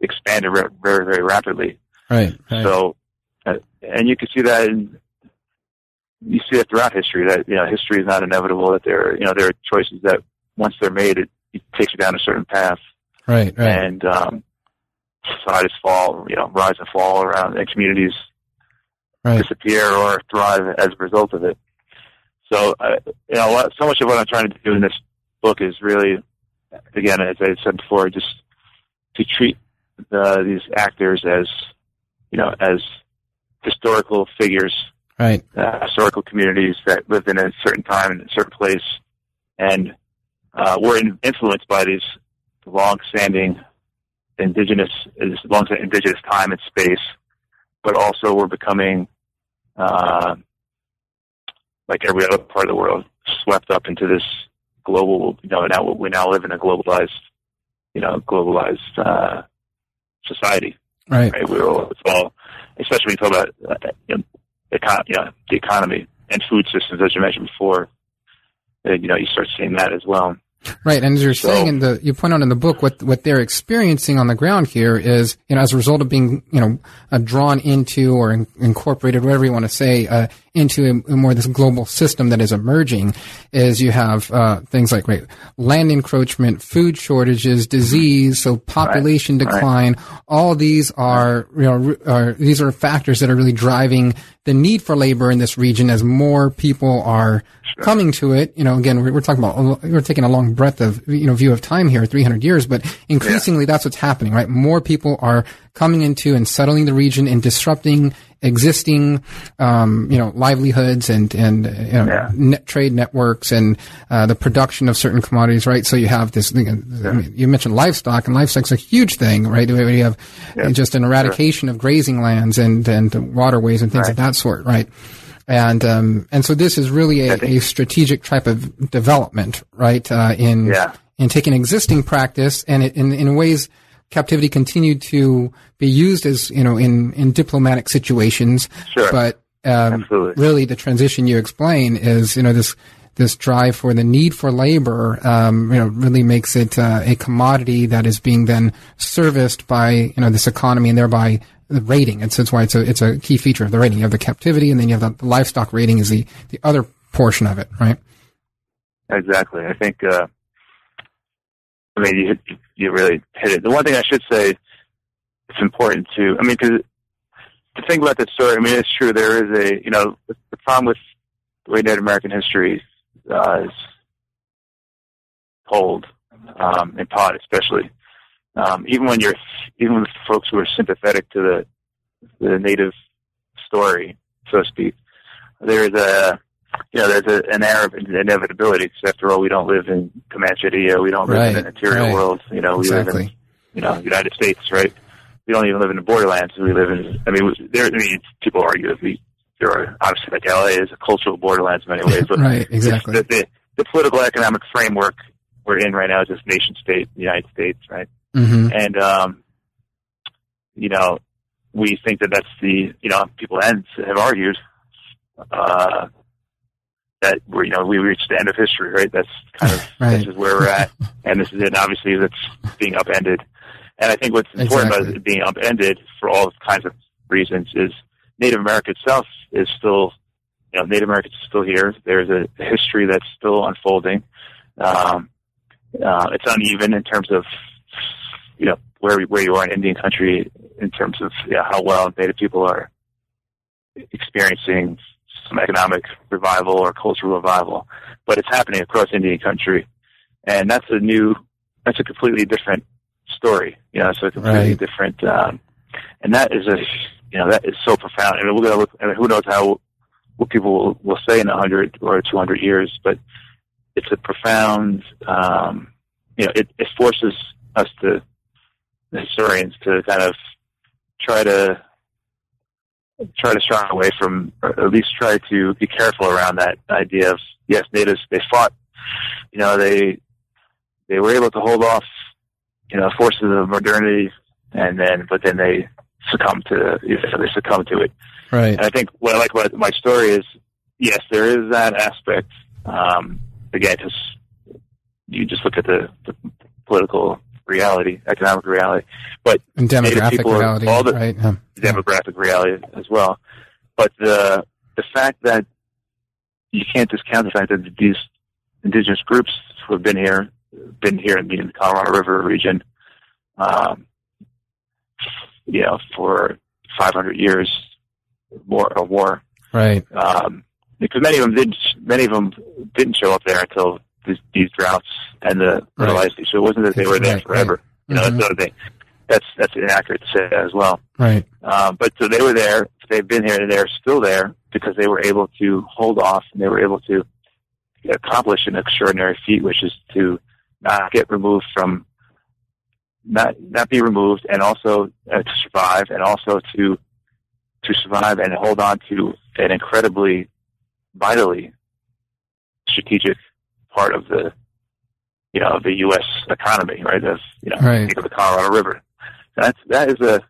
expanded re- very very rapidly. Right. Right. So, uh, and you can see that in, you see it throughout history that, you know, history is not inevitable, that there are, you know, there are choices that once they're made, it, it takes you down a certain path right. Right. and, um, societies fall, you know, rise and fall around and communities Right. disappear or thrive as a result of it. So, uh, you know, so much of what I'm trying to do in this book is really, again, as I said before, just to treat the, these actors as, you know, as historical figures, Right. uh, historical communities that lived in a certain time and a certain place, and uh, were in, influenced by these long-standing indigenous, as long as indigenous time and space, but also we're becoming, uh, like every other part of the world, swept up into this global. You know, now we now live in a globalized, you know, globalized uh, society Right. right? We're all, it's all, especially when you talk about uh, you know, econ- you know, the economy and food systems, as you mentioned before. Uh, you know, you start seeing that as well. Right, and as you're So- saying in the, you point out in the book, what what they're experiencing on the ground here is, you know, as a result of being, you know, uh, drawn into or in, incorporated, whatever you want to say, uh, into a, a more this global system that is emerging, is you have uh, things like right, land encroachment, food shortages, disease, so population Right, right. decline. All these are, you know, are, these are factors that are really driving the need for labor in this region as more people are coming to it. You know, again, we're, we're talking about, we're taking a long breadth of, you know, view of time here, 300 years, but increasingly that's what's happening, right? More people are coming into and settling the region and disrupting existing, um, you know, livelihoods and, and, uh, you know, Yeah. net trade networks and, uh, the production of certain commodities, right? So you have this thing, I mean, you mentioned livestock and livestock's a huge thing, right? You have Yeah. just an eradication of grazing lands and, and waterways and things of that sort, right? And, um, and so this is really a, a strategic type of development, right? Uh, in, Yeah. in taking existing practice and it, in, in ways captivity continued to be used as, you know, in, in diplomatic situations. Sure. But, um, really the transition you explain is, you know, this, this drive for the need for labor, um, you know, really makes it uh, a commodity that is being then serviced by, you know, this economy and thereby the rating. It's, it's why it's a, it's a key feature of the rating. You have the captivity and then you have the, the livestock rating is the, the other portion of it, right? Exactly. I think, uh, I mean, you, you really hit it. The one thing I should say, it's important to, I mean, because to think about this story, I mean, it's true. There is a, you know, the, the problem with the way Native American history uh, is told, um, and taught especially, um, even when you're, even with folks who are sympathetic to the, the Native story, so to speak, there is a, you know, there's a, an air of inevitability. Because after all, we don't live in Comanche, we don't live in an interior right. world. You know, we live in you know, United States, right? We don't even live in the borderlands. We live in, I mean, there, I mean, people argue that we, there are, obviously, like LA is a cultural borderlands in many ways, but Right, exactly. the, the, the political economic framework we're in right now is this nation state, the United States, right? hmm And, um, you know, we think that that's the, you know, people have argued, uh, that we're, you know, we reached the end of history, right? That's kind of, Right. this is where we're at. And this is it. And obviously, that's being upended. And I think what's important about it being upended for all kinds of reasons is Native America itself is still, you know, Native America is still here. There's a history that's still unfolding. Um, uh, it's uneven in terms of, you know, where where you are in Indian country in terms of yeah, how well Native people are experiencing some economic revival or cultural revival, but it's happening across Indian country, and that's a new, that's a completely different story. You know, so it's a completely Right. different, um, and that is a, you know, that is so profound. I mean, we're gonna look. I mean, who knows how what people will, will say in a hundred or two hundred years, but it's a profound. Um, you know, it, it forces us to the historians to kind of try to try to shy away from, or at least try to be careful around that idea of yes, natives they fought, you know, they they were able to hold off, you know, forces of modernity, and then but then they succumb to you know, they succumb to it. Right. And I think what I like about my story is yes, there is that aspect. Um, again, just you just look at the, the political reality, economic reality, but and demographic reality, all the- right? Yeah. demographic reality as well. But the the fact that you can't discount the fact that these indigenous groups who have been here, been here in the Colorado River region, um, you know, for 500 years more or more, Right. um, because many of them didn't, many of them didn't show up there until these, these droughts and the Right. fertilization. So it wasn't that they were there Right, forever. You know, Mhm. that's the other thing. That's that's inaccurate to say that as well. Right. Um, but so they were there. They've been here, and they're still there because they were able to hold off, and they were able to accomplish an extraordinary feat, which is to not get removed from, not not be removed, and also uh, to survive, and also to to survive and hold on to an incredibly vitally strategic part of the you know of the U.S. economy, right? Of you know Right. think of the Colorado River. That's that is a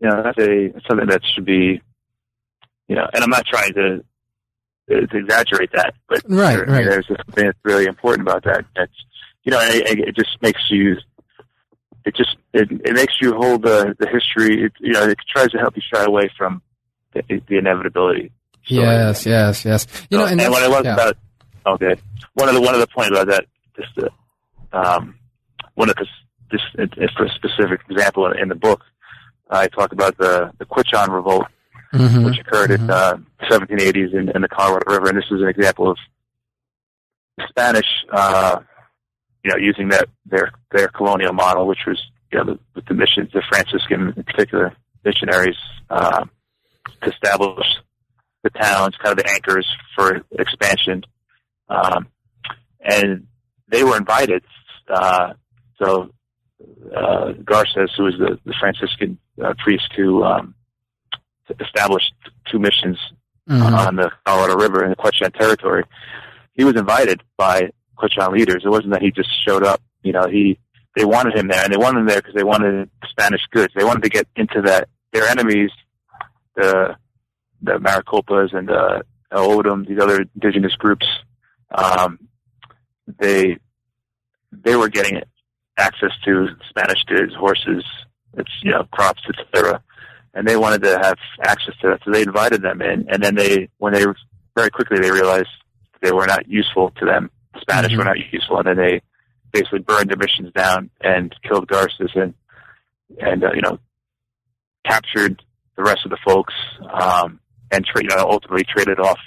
you know that's a something that should be you know, and I'm not trying to to exaggerate that, but Right, there- right. there's something that's really important about that. That's you know, it, it just makes you. It just it, it makes you hold the the history. It, you know, it tries to help you shy away from the, the inevitability. So, Yes. Yes. Yes. You know, and, and what I that's- love yeah. about okay, one of the one of the points about that, just uh, um, one of the this uh, for a specific example in, in the book, I talk about the the Quechan revolt, Mhm. which occurred in uh, 1780s in, in the Colorado River, and this is an example of the Spanish, uh, you know, using that their their colonial model, which was you know the, with the missions, the Franciscan in particular missionaries, uh, to establish the towns, kind of the anchors for expansion, um, and they were invited. Uh, so uh, Garces, who was the, the Franciscan uh, priest who um, established two missions Mhm. on the Colorado River in the Quechan territory. He was invited by Quechan leaders. It wasn't that he just showed up. You know, he they wanted him there, and they wanted him there because they wanted Spanish goods. They wanted to get into that. Their enemies, the the Maricopas and the O'odham, these other indigenous groups, um, they they were getting access to Spanish goods, horses, it's you know crops, etc and they wanted to have access to that. So they invited them in, and then they, when they very quickly they realized they were not useful to them. Spanish Mhm. were not useful, and then they basically burned their missions down and killed Garces and and uh, you know captured the rest of the folks um, and tra- you know ultimately traded off,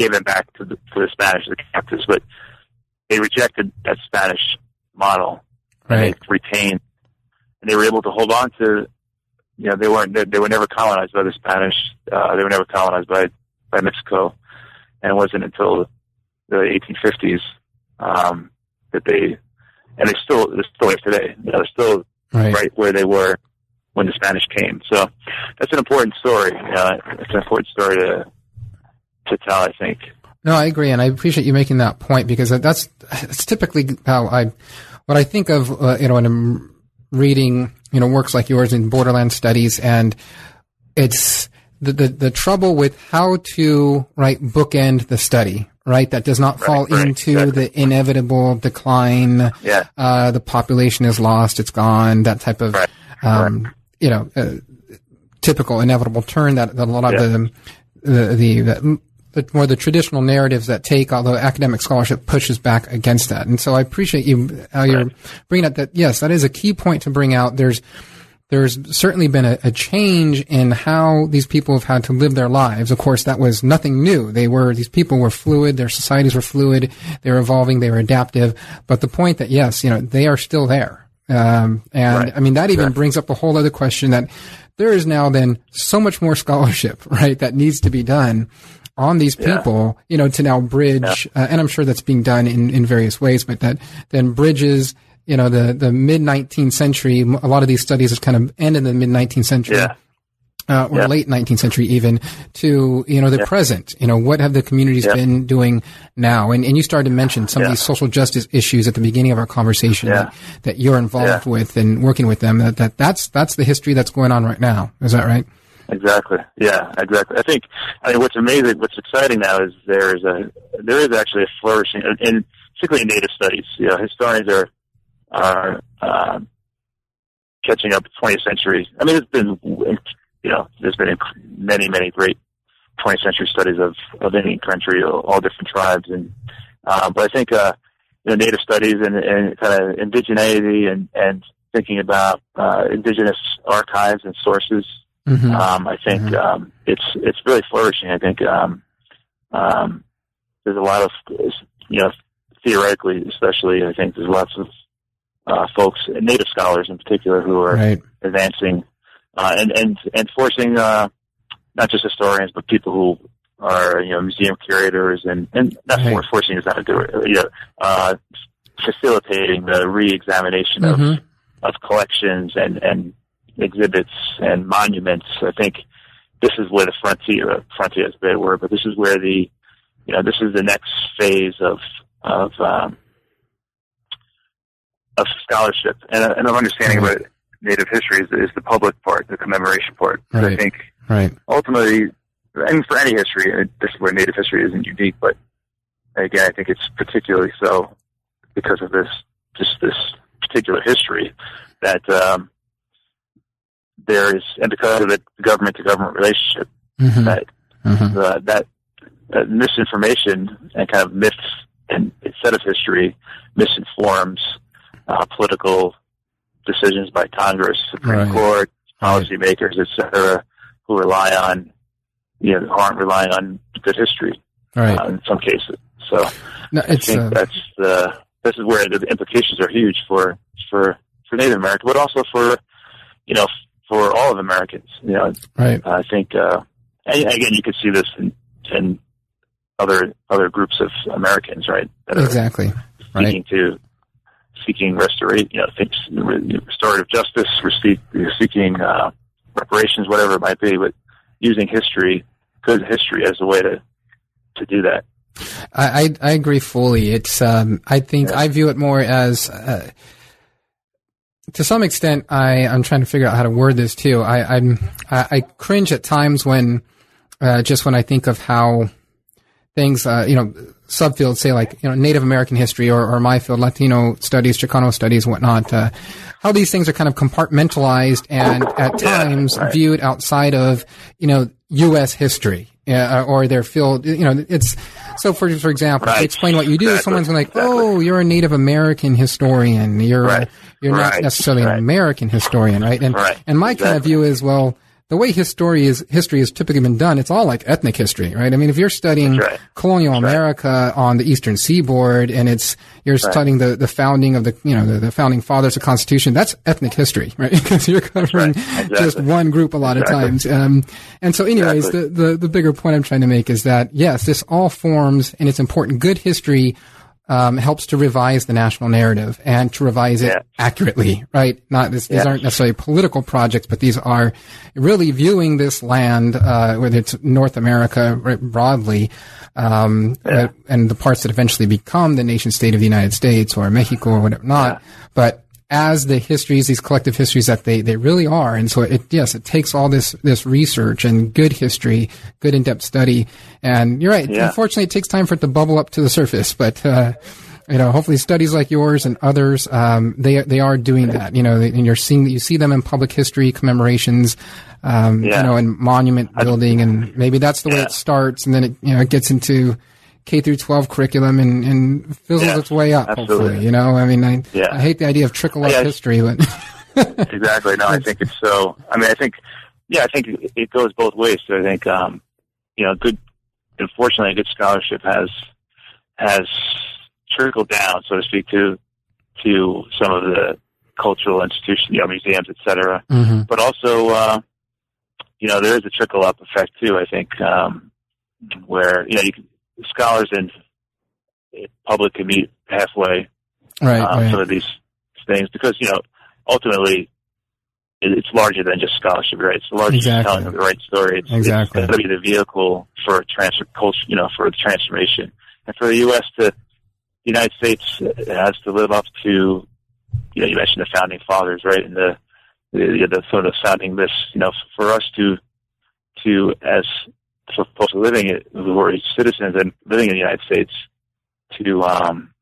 gave them back to the to the Spanish, the captives, but they rejected that Spanish model and Right. they retained, and they were able to hold on to you know, they weren't, they, they were never colonized by the Spanish. Uh, they were never colonized by, by Mexico. And it wasn't until the 1850s, um, that they, and they still, they're still here today. You know, they're still Right. right where they were when the Spanish came. So that's an important story. You know, it's an important story to, to tell, I think. No, I agree, and I appreciate you making that point because that's that's typically how I what I think of. Uh, you know, when I'm reading you know works like yours in borderland studies, and it's the the, the trouble with how to right bookend the study. Right, that does not fall right, into exactly. the inevitable decline. Yeah. Uh, the population is lost; it's gone. That type of, Right. um, you know, uh, typical inevitable turn that, that a lot Yeah. of the the the, the the more the traditional narratives that take, although academic scholarship pushes back against that. And so I appreciate you how you're bringing up that. Yes, that is a key point to bring out. There's there's certainly been a, a change in how these people have had to live their lives. Of course, that was nothing new. They were these people were fluid. Their societies were fluid. They were evolving. They were adaptive. But the point that yes, you know, they are still there. Um, and Right. I mean that even brings up a whole other question that there is now then so much more scholarship, right, that needs to be done on these people, you know, to now bridge, uh, and I'm sure that's being done in, in various ways, but that then bridges, you know, the, the mid 19th century, a lot of these studies have kind of end in the mid 19th century. Yeah. uh, or Yeah. late 19th century even to you know the Yeah. present you know what have the communities Yeah. been doing now and, and you started to mention some of these social justice issues at the beginning of our conversation Yeah. that, that you're involved Yeah. with and working with them that, that that's that's the history that's going on right now is that right Exactly. Yeah, exactly. I think I mean what's amazing, what's exciting now is there is a there is actually a flourishing, and particularly in Native studies. You know, historians are are um, catching up to 20th century. I mean, it's been you know there's been many many great 20th century studies of of Indian country, all different tribes, and uh, but I think uh, you know Native studies and, and kind of indigeneity and and thinking about uh, indigenous archives and sources mm-hmm. um, I think Mhm. um, it's it's really flourishing. I think um, um, there's a lot of you know theoretically, especially I think there's lots of uh, folks, native scholars in particular, who are right advancing uh, and and and forcing uh, not just historians but people who are you know museum curators and and not Right. for forcing is not a good you know uh, facilitating the re-examination of Mhm. of collections and and exhibits and monuments. I think this is where the frontier frontier is a bad word, but this is where the you know this is the next phase of of um, of scholarship and, and of understanding Right. about Native history is, is the public part, the commemoration part. Right. I think right ultimately, and for any history, this is where Native history isn't unique, but again, I think it's particularly so because of this, just this particular history that um, there is, and because of the government to government relationship, Mhm. that Mhm. the, that uh, misinformation and kind of myths and instead of history misinforms uh, political decisions by Congress, Supreme Right. Court, policymakers, et cetera, who rely on, you know, who aren't relying on good history right uh, in some cases. So no, I think uh, that's the this is where the implications are huge for for for Native America, but also for you know for all of Americans. You know, right I think, uh, again, you could see this in, in other other groups of Americans, right? That are exactly right seeking to seeking restoration, you know, things, restorative justice, seeking uh, reparations, whatever it might be, but using history, good history, as a way to to do that. I, I I agree fully. It's um I think Yeah. I view it more as uh, to some extent I I'm trying to figure out how to word this too. I I'm I, I cringe at times when uh, just when I think of how things uh, you know subfields say like you know Native American history or, or my field Latino studies Chicano studies whatnot. Uh, how these things are kind of compartmentalized and at Yeah, times right. viewed outside of you know U.S. history uh, or their field. You know, it's so for for example, to Right. explain what you do, Exactly. someone's like, Exactly. "Oh, you're a Native American historian. You're Right. You're not Right. necessarily an American historian, right?" And Right. and my kind of view is well. The way history is history has typically been done, it's all like ethnic history, right? I mean, if you're studying right. colonial right. America on the eastern seaboard, and it's you're studying the, the founding of the you know the, the founding fathers of the Constitution, that's ethnic history, right? Because you're covering right. just one group a lot of times. Um, and so, anyways, Exactly. the, the the bigger point I'm trying to make is that yes, this all forms, and it's important. Good history um, helps to revise the national narrative and to revise it Yeah. accurately, right? Not this, these Yeah. aren't necessarily political projects, but these are really viewing this land, uh, whether it's North America right, broadly, um, uh, and the parts that eventually become the nation state of the United States or Mexico or whatever not, but as the histories, these collective histories that they, they really are. And so it, yes, it takes all this, this research and good history, good in-depth study. And you're right. Yeah. Unfortunately, it takes time for it to bubble up to the surface, but, uh, you know, hopefully studies like yours and others, um, they, they are doing that, you know, and you're seeing, you see them in public history commemorations, um, you know, and monument building. And maybe that's the way it starts. And then it, you know, it gets into, K through 12 curriculum and, and fizzles Yeah, its way up, absolutely. hopefully, you know, I mean, I, Yeah. I hate the idea of trickle up Yeah. history, but exactly. No, I think it's so. I mean, I think, yeah, I think it- goes both ways. So I think, um, you know, good. Unfortunately, a good scholarship has has trickled down, so to speak, to to some of the cultural institutions, you know, museums, et cetera. Mhm. But also, uh, you know, there is a trickle up effect too. I think um, where you know, you can, scholars and public can meet halfway right, um, right. some of these things because you know ultimately it's larger than just scholarship, right? It's larger exactly. telling of the right story. It's, exactly. it's going to be the vehicle for transfer culture, you know, for the transformation, and for the U.S. to, the United States has to live up to, you know, you mentioned the founding fathers, right, and the the, the sort of founding this, you know, for us to to as for folks living who are citizens and living in the United States, to um,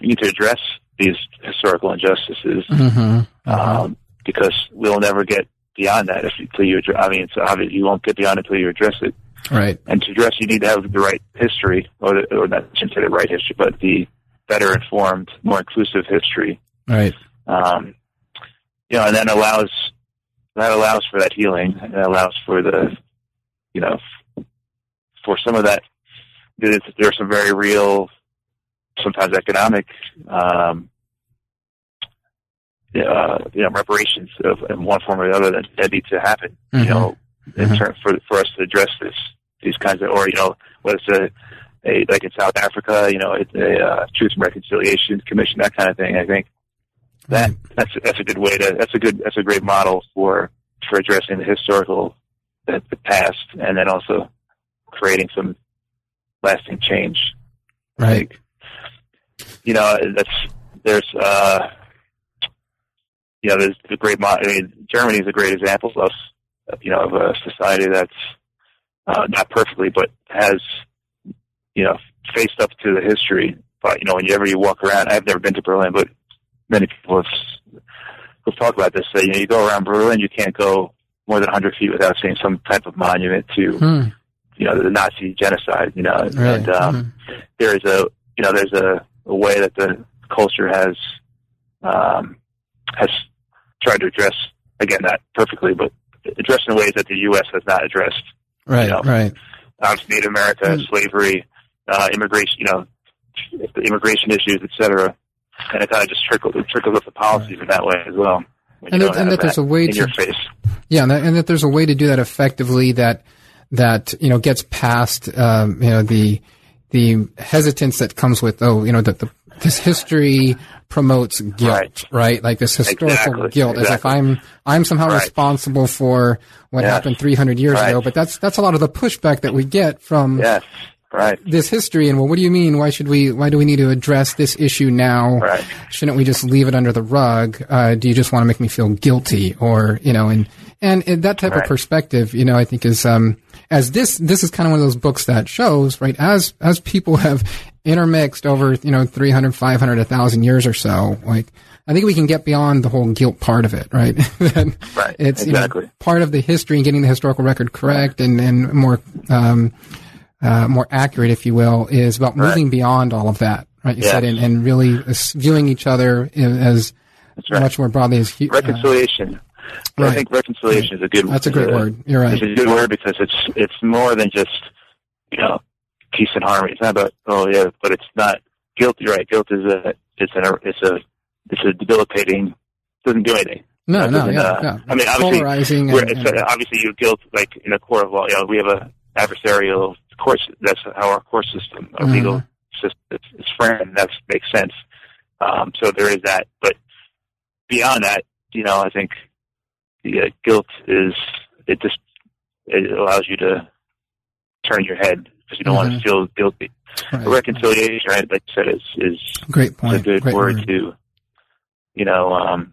need to address these historical injustices. Mm-hmm. Mm-hmm. Um, because we'll never get beyond that if until you address. I mean, it's obvious you won't get beyond it until you address it. Right. And to address, you need to have the right history, or, the, or not shouldn't say the right history, but the better informed, more inclusive history. Right. Um, you know, and that allows that allows for that healing, and that allows for the, you know, for some of that. There's, there are some very real, sometimes economic um, uh, you know, reparations of in one form or the other that, that need to happen. Mm-hmm. You know, in Mhm. turn for for us to address this these kinds of, or you know, whether it's a, a like in South Africa, you know, it's a uh, Truth and Reconciliation Commission, that kind of thing. I think that that's that's a good way to that's a good that's a great model for for addressing the historical the, the past and then also creating some lasting change. Right. Like, you know, that's there's uh, you know, there's the great. Mo- I mean, Germany is a great example of you know of a society that's uh, not perfectly, but has you know faced up to the history. But you know, whenever you walk around, I've never been to Berlin, but many people have who've talked about this. Say, you know, you go around Berlin, you can't go more than 100 feet without seeing some type of monument to Hmm. You know the Nazi genocide. You know, Right. and um, Mhm. there is a you know there's a, a way that the culture has um, has tried to address again not perfectly, but address in ways that the U.S. has not addressed. Right. know, Right. Obviously, Native America, Mm. slavery, uh, immigration, you know, the immigration issues, et cetera, and it kind of just trickles it trickles up the policies in that way as well. And that- and that there's a way in to- your face. Yeah, and that, and that there's a way to do that effectively that that you know gets past um, you know the the hesitance that comes with oh you know that the this history promotes guilt Right. Like this historical Exactly, guilt as if. I'm I'm somehow Right. responsible for what Yes. happened 300 years Right. ago. But that's that's a lot of the pushback that we get from Yes, right, this history. And well, what do you mean? Why should we? Why do we need to address this issue now? right. shouldn't we just leave it under the rug? Uh, do you just want to make me feel guilty, or you know, and and, and that type of perspective, you know, I think is um, as this this is kind of one of those books that shows right as as people have intermixed over you know 300 500 1000 years or so like i think we can get beyond the whole guilt part of it right Right, it's you know, part of the history and getting the historical record correct and and more um, uh, more accurate, if you will, is about Right. moving beyond all of that, right? You said, and, and really viewing each other as right. much more broadly as uh, reconciliation. Right. I think reconciliation is a good. Word. That's a great is word. You're right. It's a good word because it's it's more than just you know peace and harmony. It's not about oh yeah, but it's not guilt. You're right. Guilt is a it's an it's a it's a debilitating. Doesn't do anything. no, no, yeah, uh, yeah. I mean, obviously, polarizing. And, and- uh, obviously, you guilt like in a court of law. You know, we have a adversarial court. That's how our court system, our Mhm. legal system, is, is framed. That makes sense. Um, so there is that, but beyond that, you know, I think the uh, guilt is it just it allows you to turn your head because you don't want Mhm. to feel guilty. right. Reconciliation, right? Like you said, is is Great is point. a good Great word to, you know, um,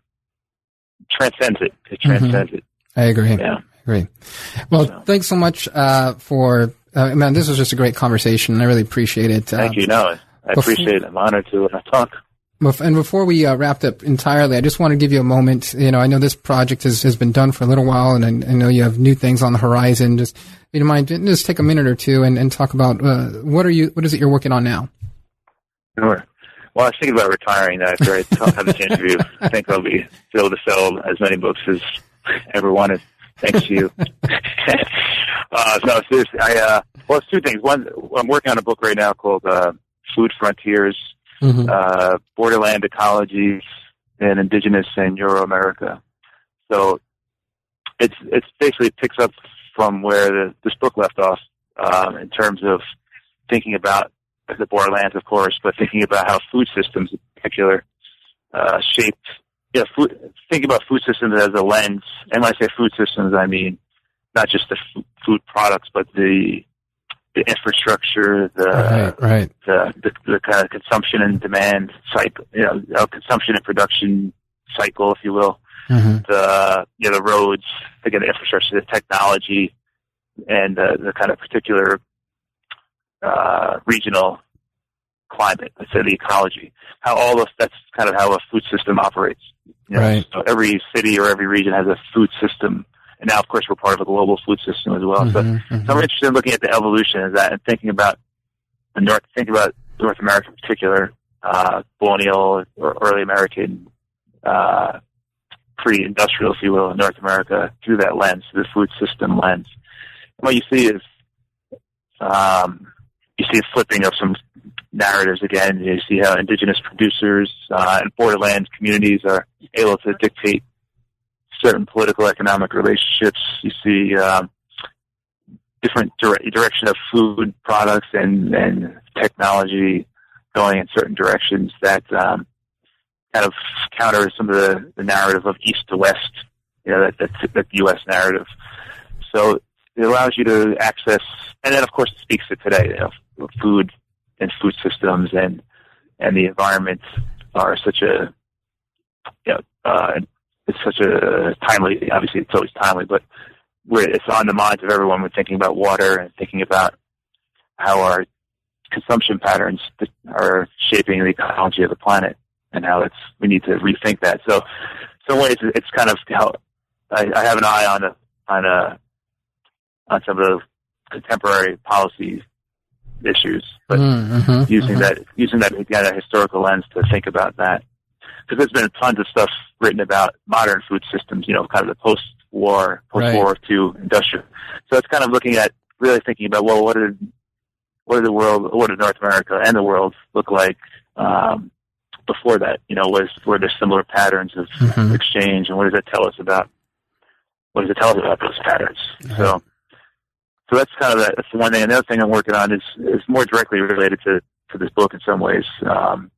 transcends it. It Mm-hmm. transcends it. I agree. Yeah. Agree. Well, So. thanks so much uh, for. Uh, man, this was just a great conversation. I really appreciate it. Thank Uh, you. No, I appreciate it. I'm honored to uh, talk. And before we uh, wrapped up entirely, I just want to give you a moment. You know, I know this project has, has been done for a little while, and I, I know you have new things on the horizon. Just, you don't mind, just take a minute or two and, and talk about uh, what are you, what is it you're working on now? Sure. Well, I was thinking about retiring after I have this interview. I think I'll be able to sell as many books as ever wanted. Thanks to you. uh, no, seriously, I, uh, well, it's two things. One, I'm working on a book right now called, uh, Food Frontiers, Mm-hmm. uh, Borderland Ecologies in Indigenous and Euro America. So it's, it's basically picks up from where the, this book left off, um, in terms of thinking about the borderlands, of course, but thinking about how food systems in particular, uh, shaped yeah, food, think about food systems as a lens. And when I say food systems, I mean not just the f- food products, but the the infrastructure, the Right, right. the, the the kind of consumption and demand cycle, you know, uh, consumption and production cycle, if you will. hmm The you know the roads, again, the infrastructure, the technology, and uh, the kind of particular uh, regional climate, let's say the ecology, how all of that's kind of how a food system operates. You know, Right. So every city or every region has a food system, and now of course we're part of a global food system as well. So, Mhm, mhm. so I'm interested in looking at the evolution of that and thinking about the North, thinking about North America in particular, uh, colonial or early American, uh, pre-industrial, if you will, in North America through that lens, the food system lens. And what you see is, um, you see a flipping of some narratives again. You see how indigenous producers uh, and borderlands communities are able to dictate certain political economic relationships. You see um, different dire- direction of food products and, and technology going in certain directions that um, kind of counter some of the, the narrative of east to west, you know, that, that, U.S. narrative. So it allows you to access, and then of course it speaks to today, you know, food and food systems and, and the environment are such a, you know, uh, it's such a timely, obviously it's always timely, but we're, it's on the minds of everyone. We're thinking about water and thinking about how our consumption patterns are shaping the ecology of the planet and how it's, we need to rethink that. So, so in ways it's kind of how I, I have an eye on a, on a, on some of the contemporary policy issues, but Mhm, mhm, using mhm. that using that again a historical lens to think about that because there's been tons of stuff written about modern food systems you know kind of the post-war post-war to industrial so it's kind of looking at really thinking about well what did what did the world what did North America and the world look like um, before that you know was were there similar patterns of Mhm. exchange and what does that tell us about what does it tell us about those patterns so so that's kind of the, that's the one thing. Another thing I'm working on is is more directly related to to this book in some ways. Um,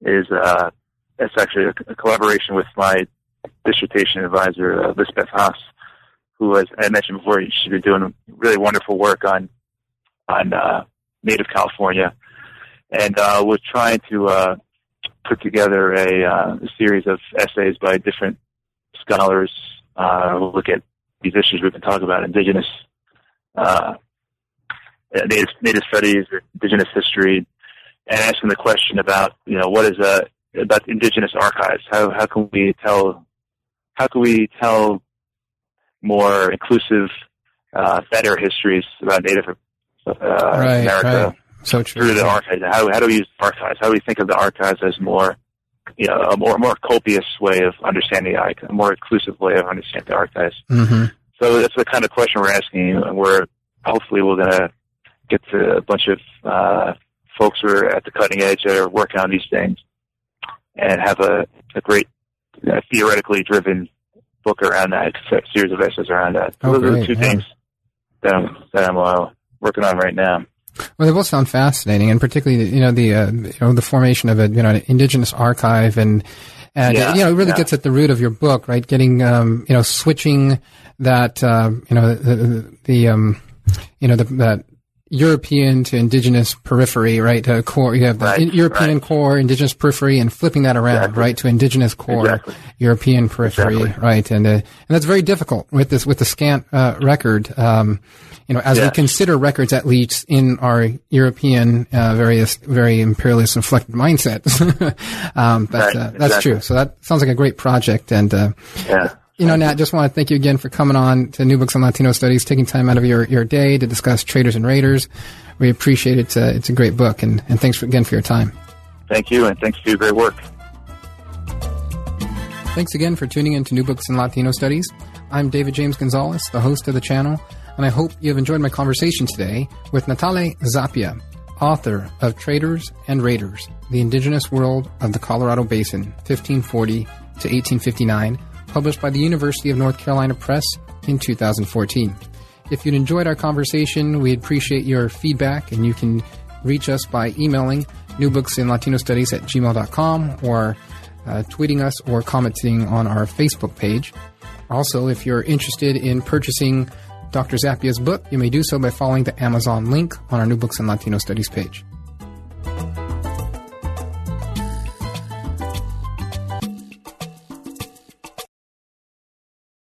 is uh, it's actually a, a collaboration with my dissertation advisor, uh, Lisbeth Haas, who, as I mentioned before, she's been doing really wonderful work on on uh, Native California, and uh, was trying to uh, put together a, uh, a series of essays by different scholars uh, who look at these issues we've been talking about, indigenous uh, native native studies indigenous history, and asking the question about you know what is uh, about indigenous archives? How how can we tell how can we tell more inclusive, uh, better histories about Native uh, Right, America right. So true. through the archives? How how do we use archives? How do we think of the archives as more you know, a more more copious way of understanding the a more inclusive way of understanding the archives. hmm So that's the kind of question we're asking, and we're hopefully we're going to get to a bunch of uh, folks who are at the cutting edge that are working on these things, and have a, a great uh, theoretically driven book around that, a series of essays around that. Oh, Those are the two yeah. things that I'm that I'm uh, working on right now. Well, they both sound fascinating, and particularly, you know, the uh, you know the formation of a you know an indigenous archive, and and Yeah, you know it really yeah. gets at the root of your book, right? Getting um, you know switching that uh, you know the, the, the um, you know the, that European to indigenous periphery, right? Uh, core, you have the Right, in- European right. core, indigenous periphery, and flipping that around, Exactly. right, to indigenous core, Exactly. European periphery, Exactly. right? And uh, and that's very difficult with this with the scant uh, record. Um, you know, as we consider records at least in our European, uh, various, very imperialist inflected mindsets. um, but Right, uh, that's true. So that sounds like a great project. And, uh, Yeah. You know, Nat, just want to thank you again for coming on to New Books on Latino Studies, taking time out of your, your day to discuss Traders and Raiders. We appreciate it. Uh, it's a great book. And, and thanks for, again for your time. Thank you, and thanks for your great work. Thanks again for tuning in to New Books in Latino Studies. I'm David James Gonzalez, the host of the channel, and I hope you have enjoyed my conversation today with Natale Zappia, author of Traders and Raiders, The Indigenous World of the Colorado Basin, 1540 to 1859, published by the University of North Carolina Press in 2014. If you'd enjoyed our conversation, we'd appreciate your feedback, and you can reach us by emailing newbooksinlatinostudies at gmail.com or uh, tweeting us or commenting on our Facebook page. Also, if you're interested in purchasing Dr. Zappia's book, you may do so by following the Amazon link on our New Books in Latino Studies page.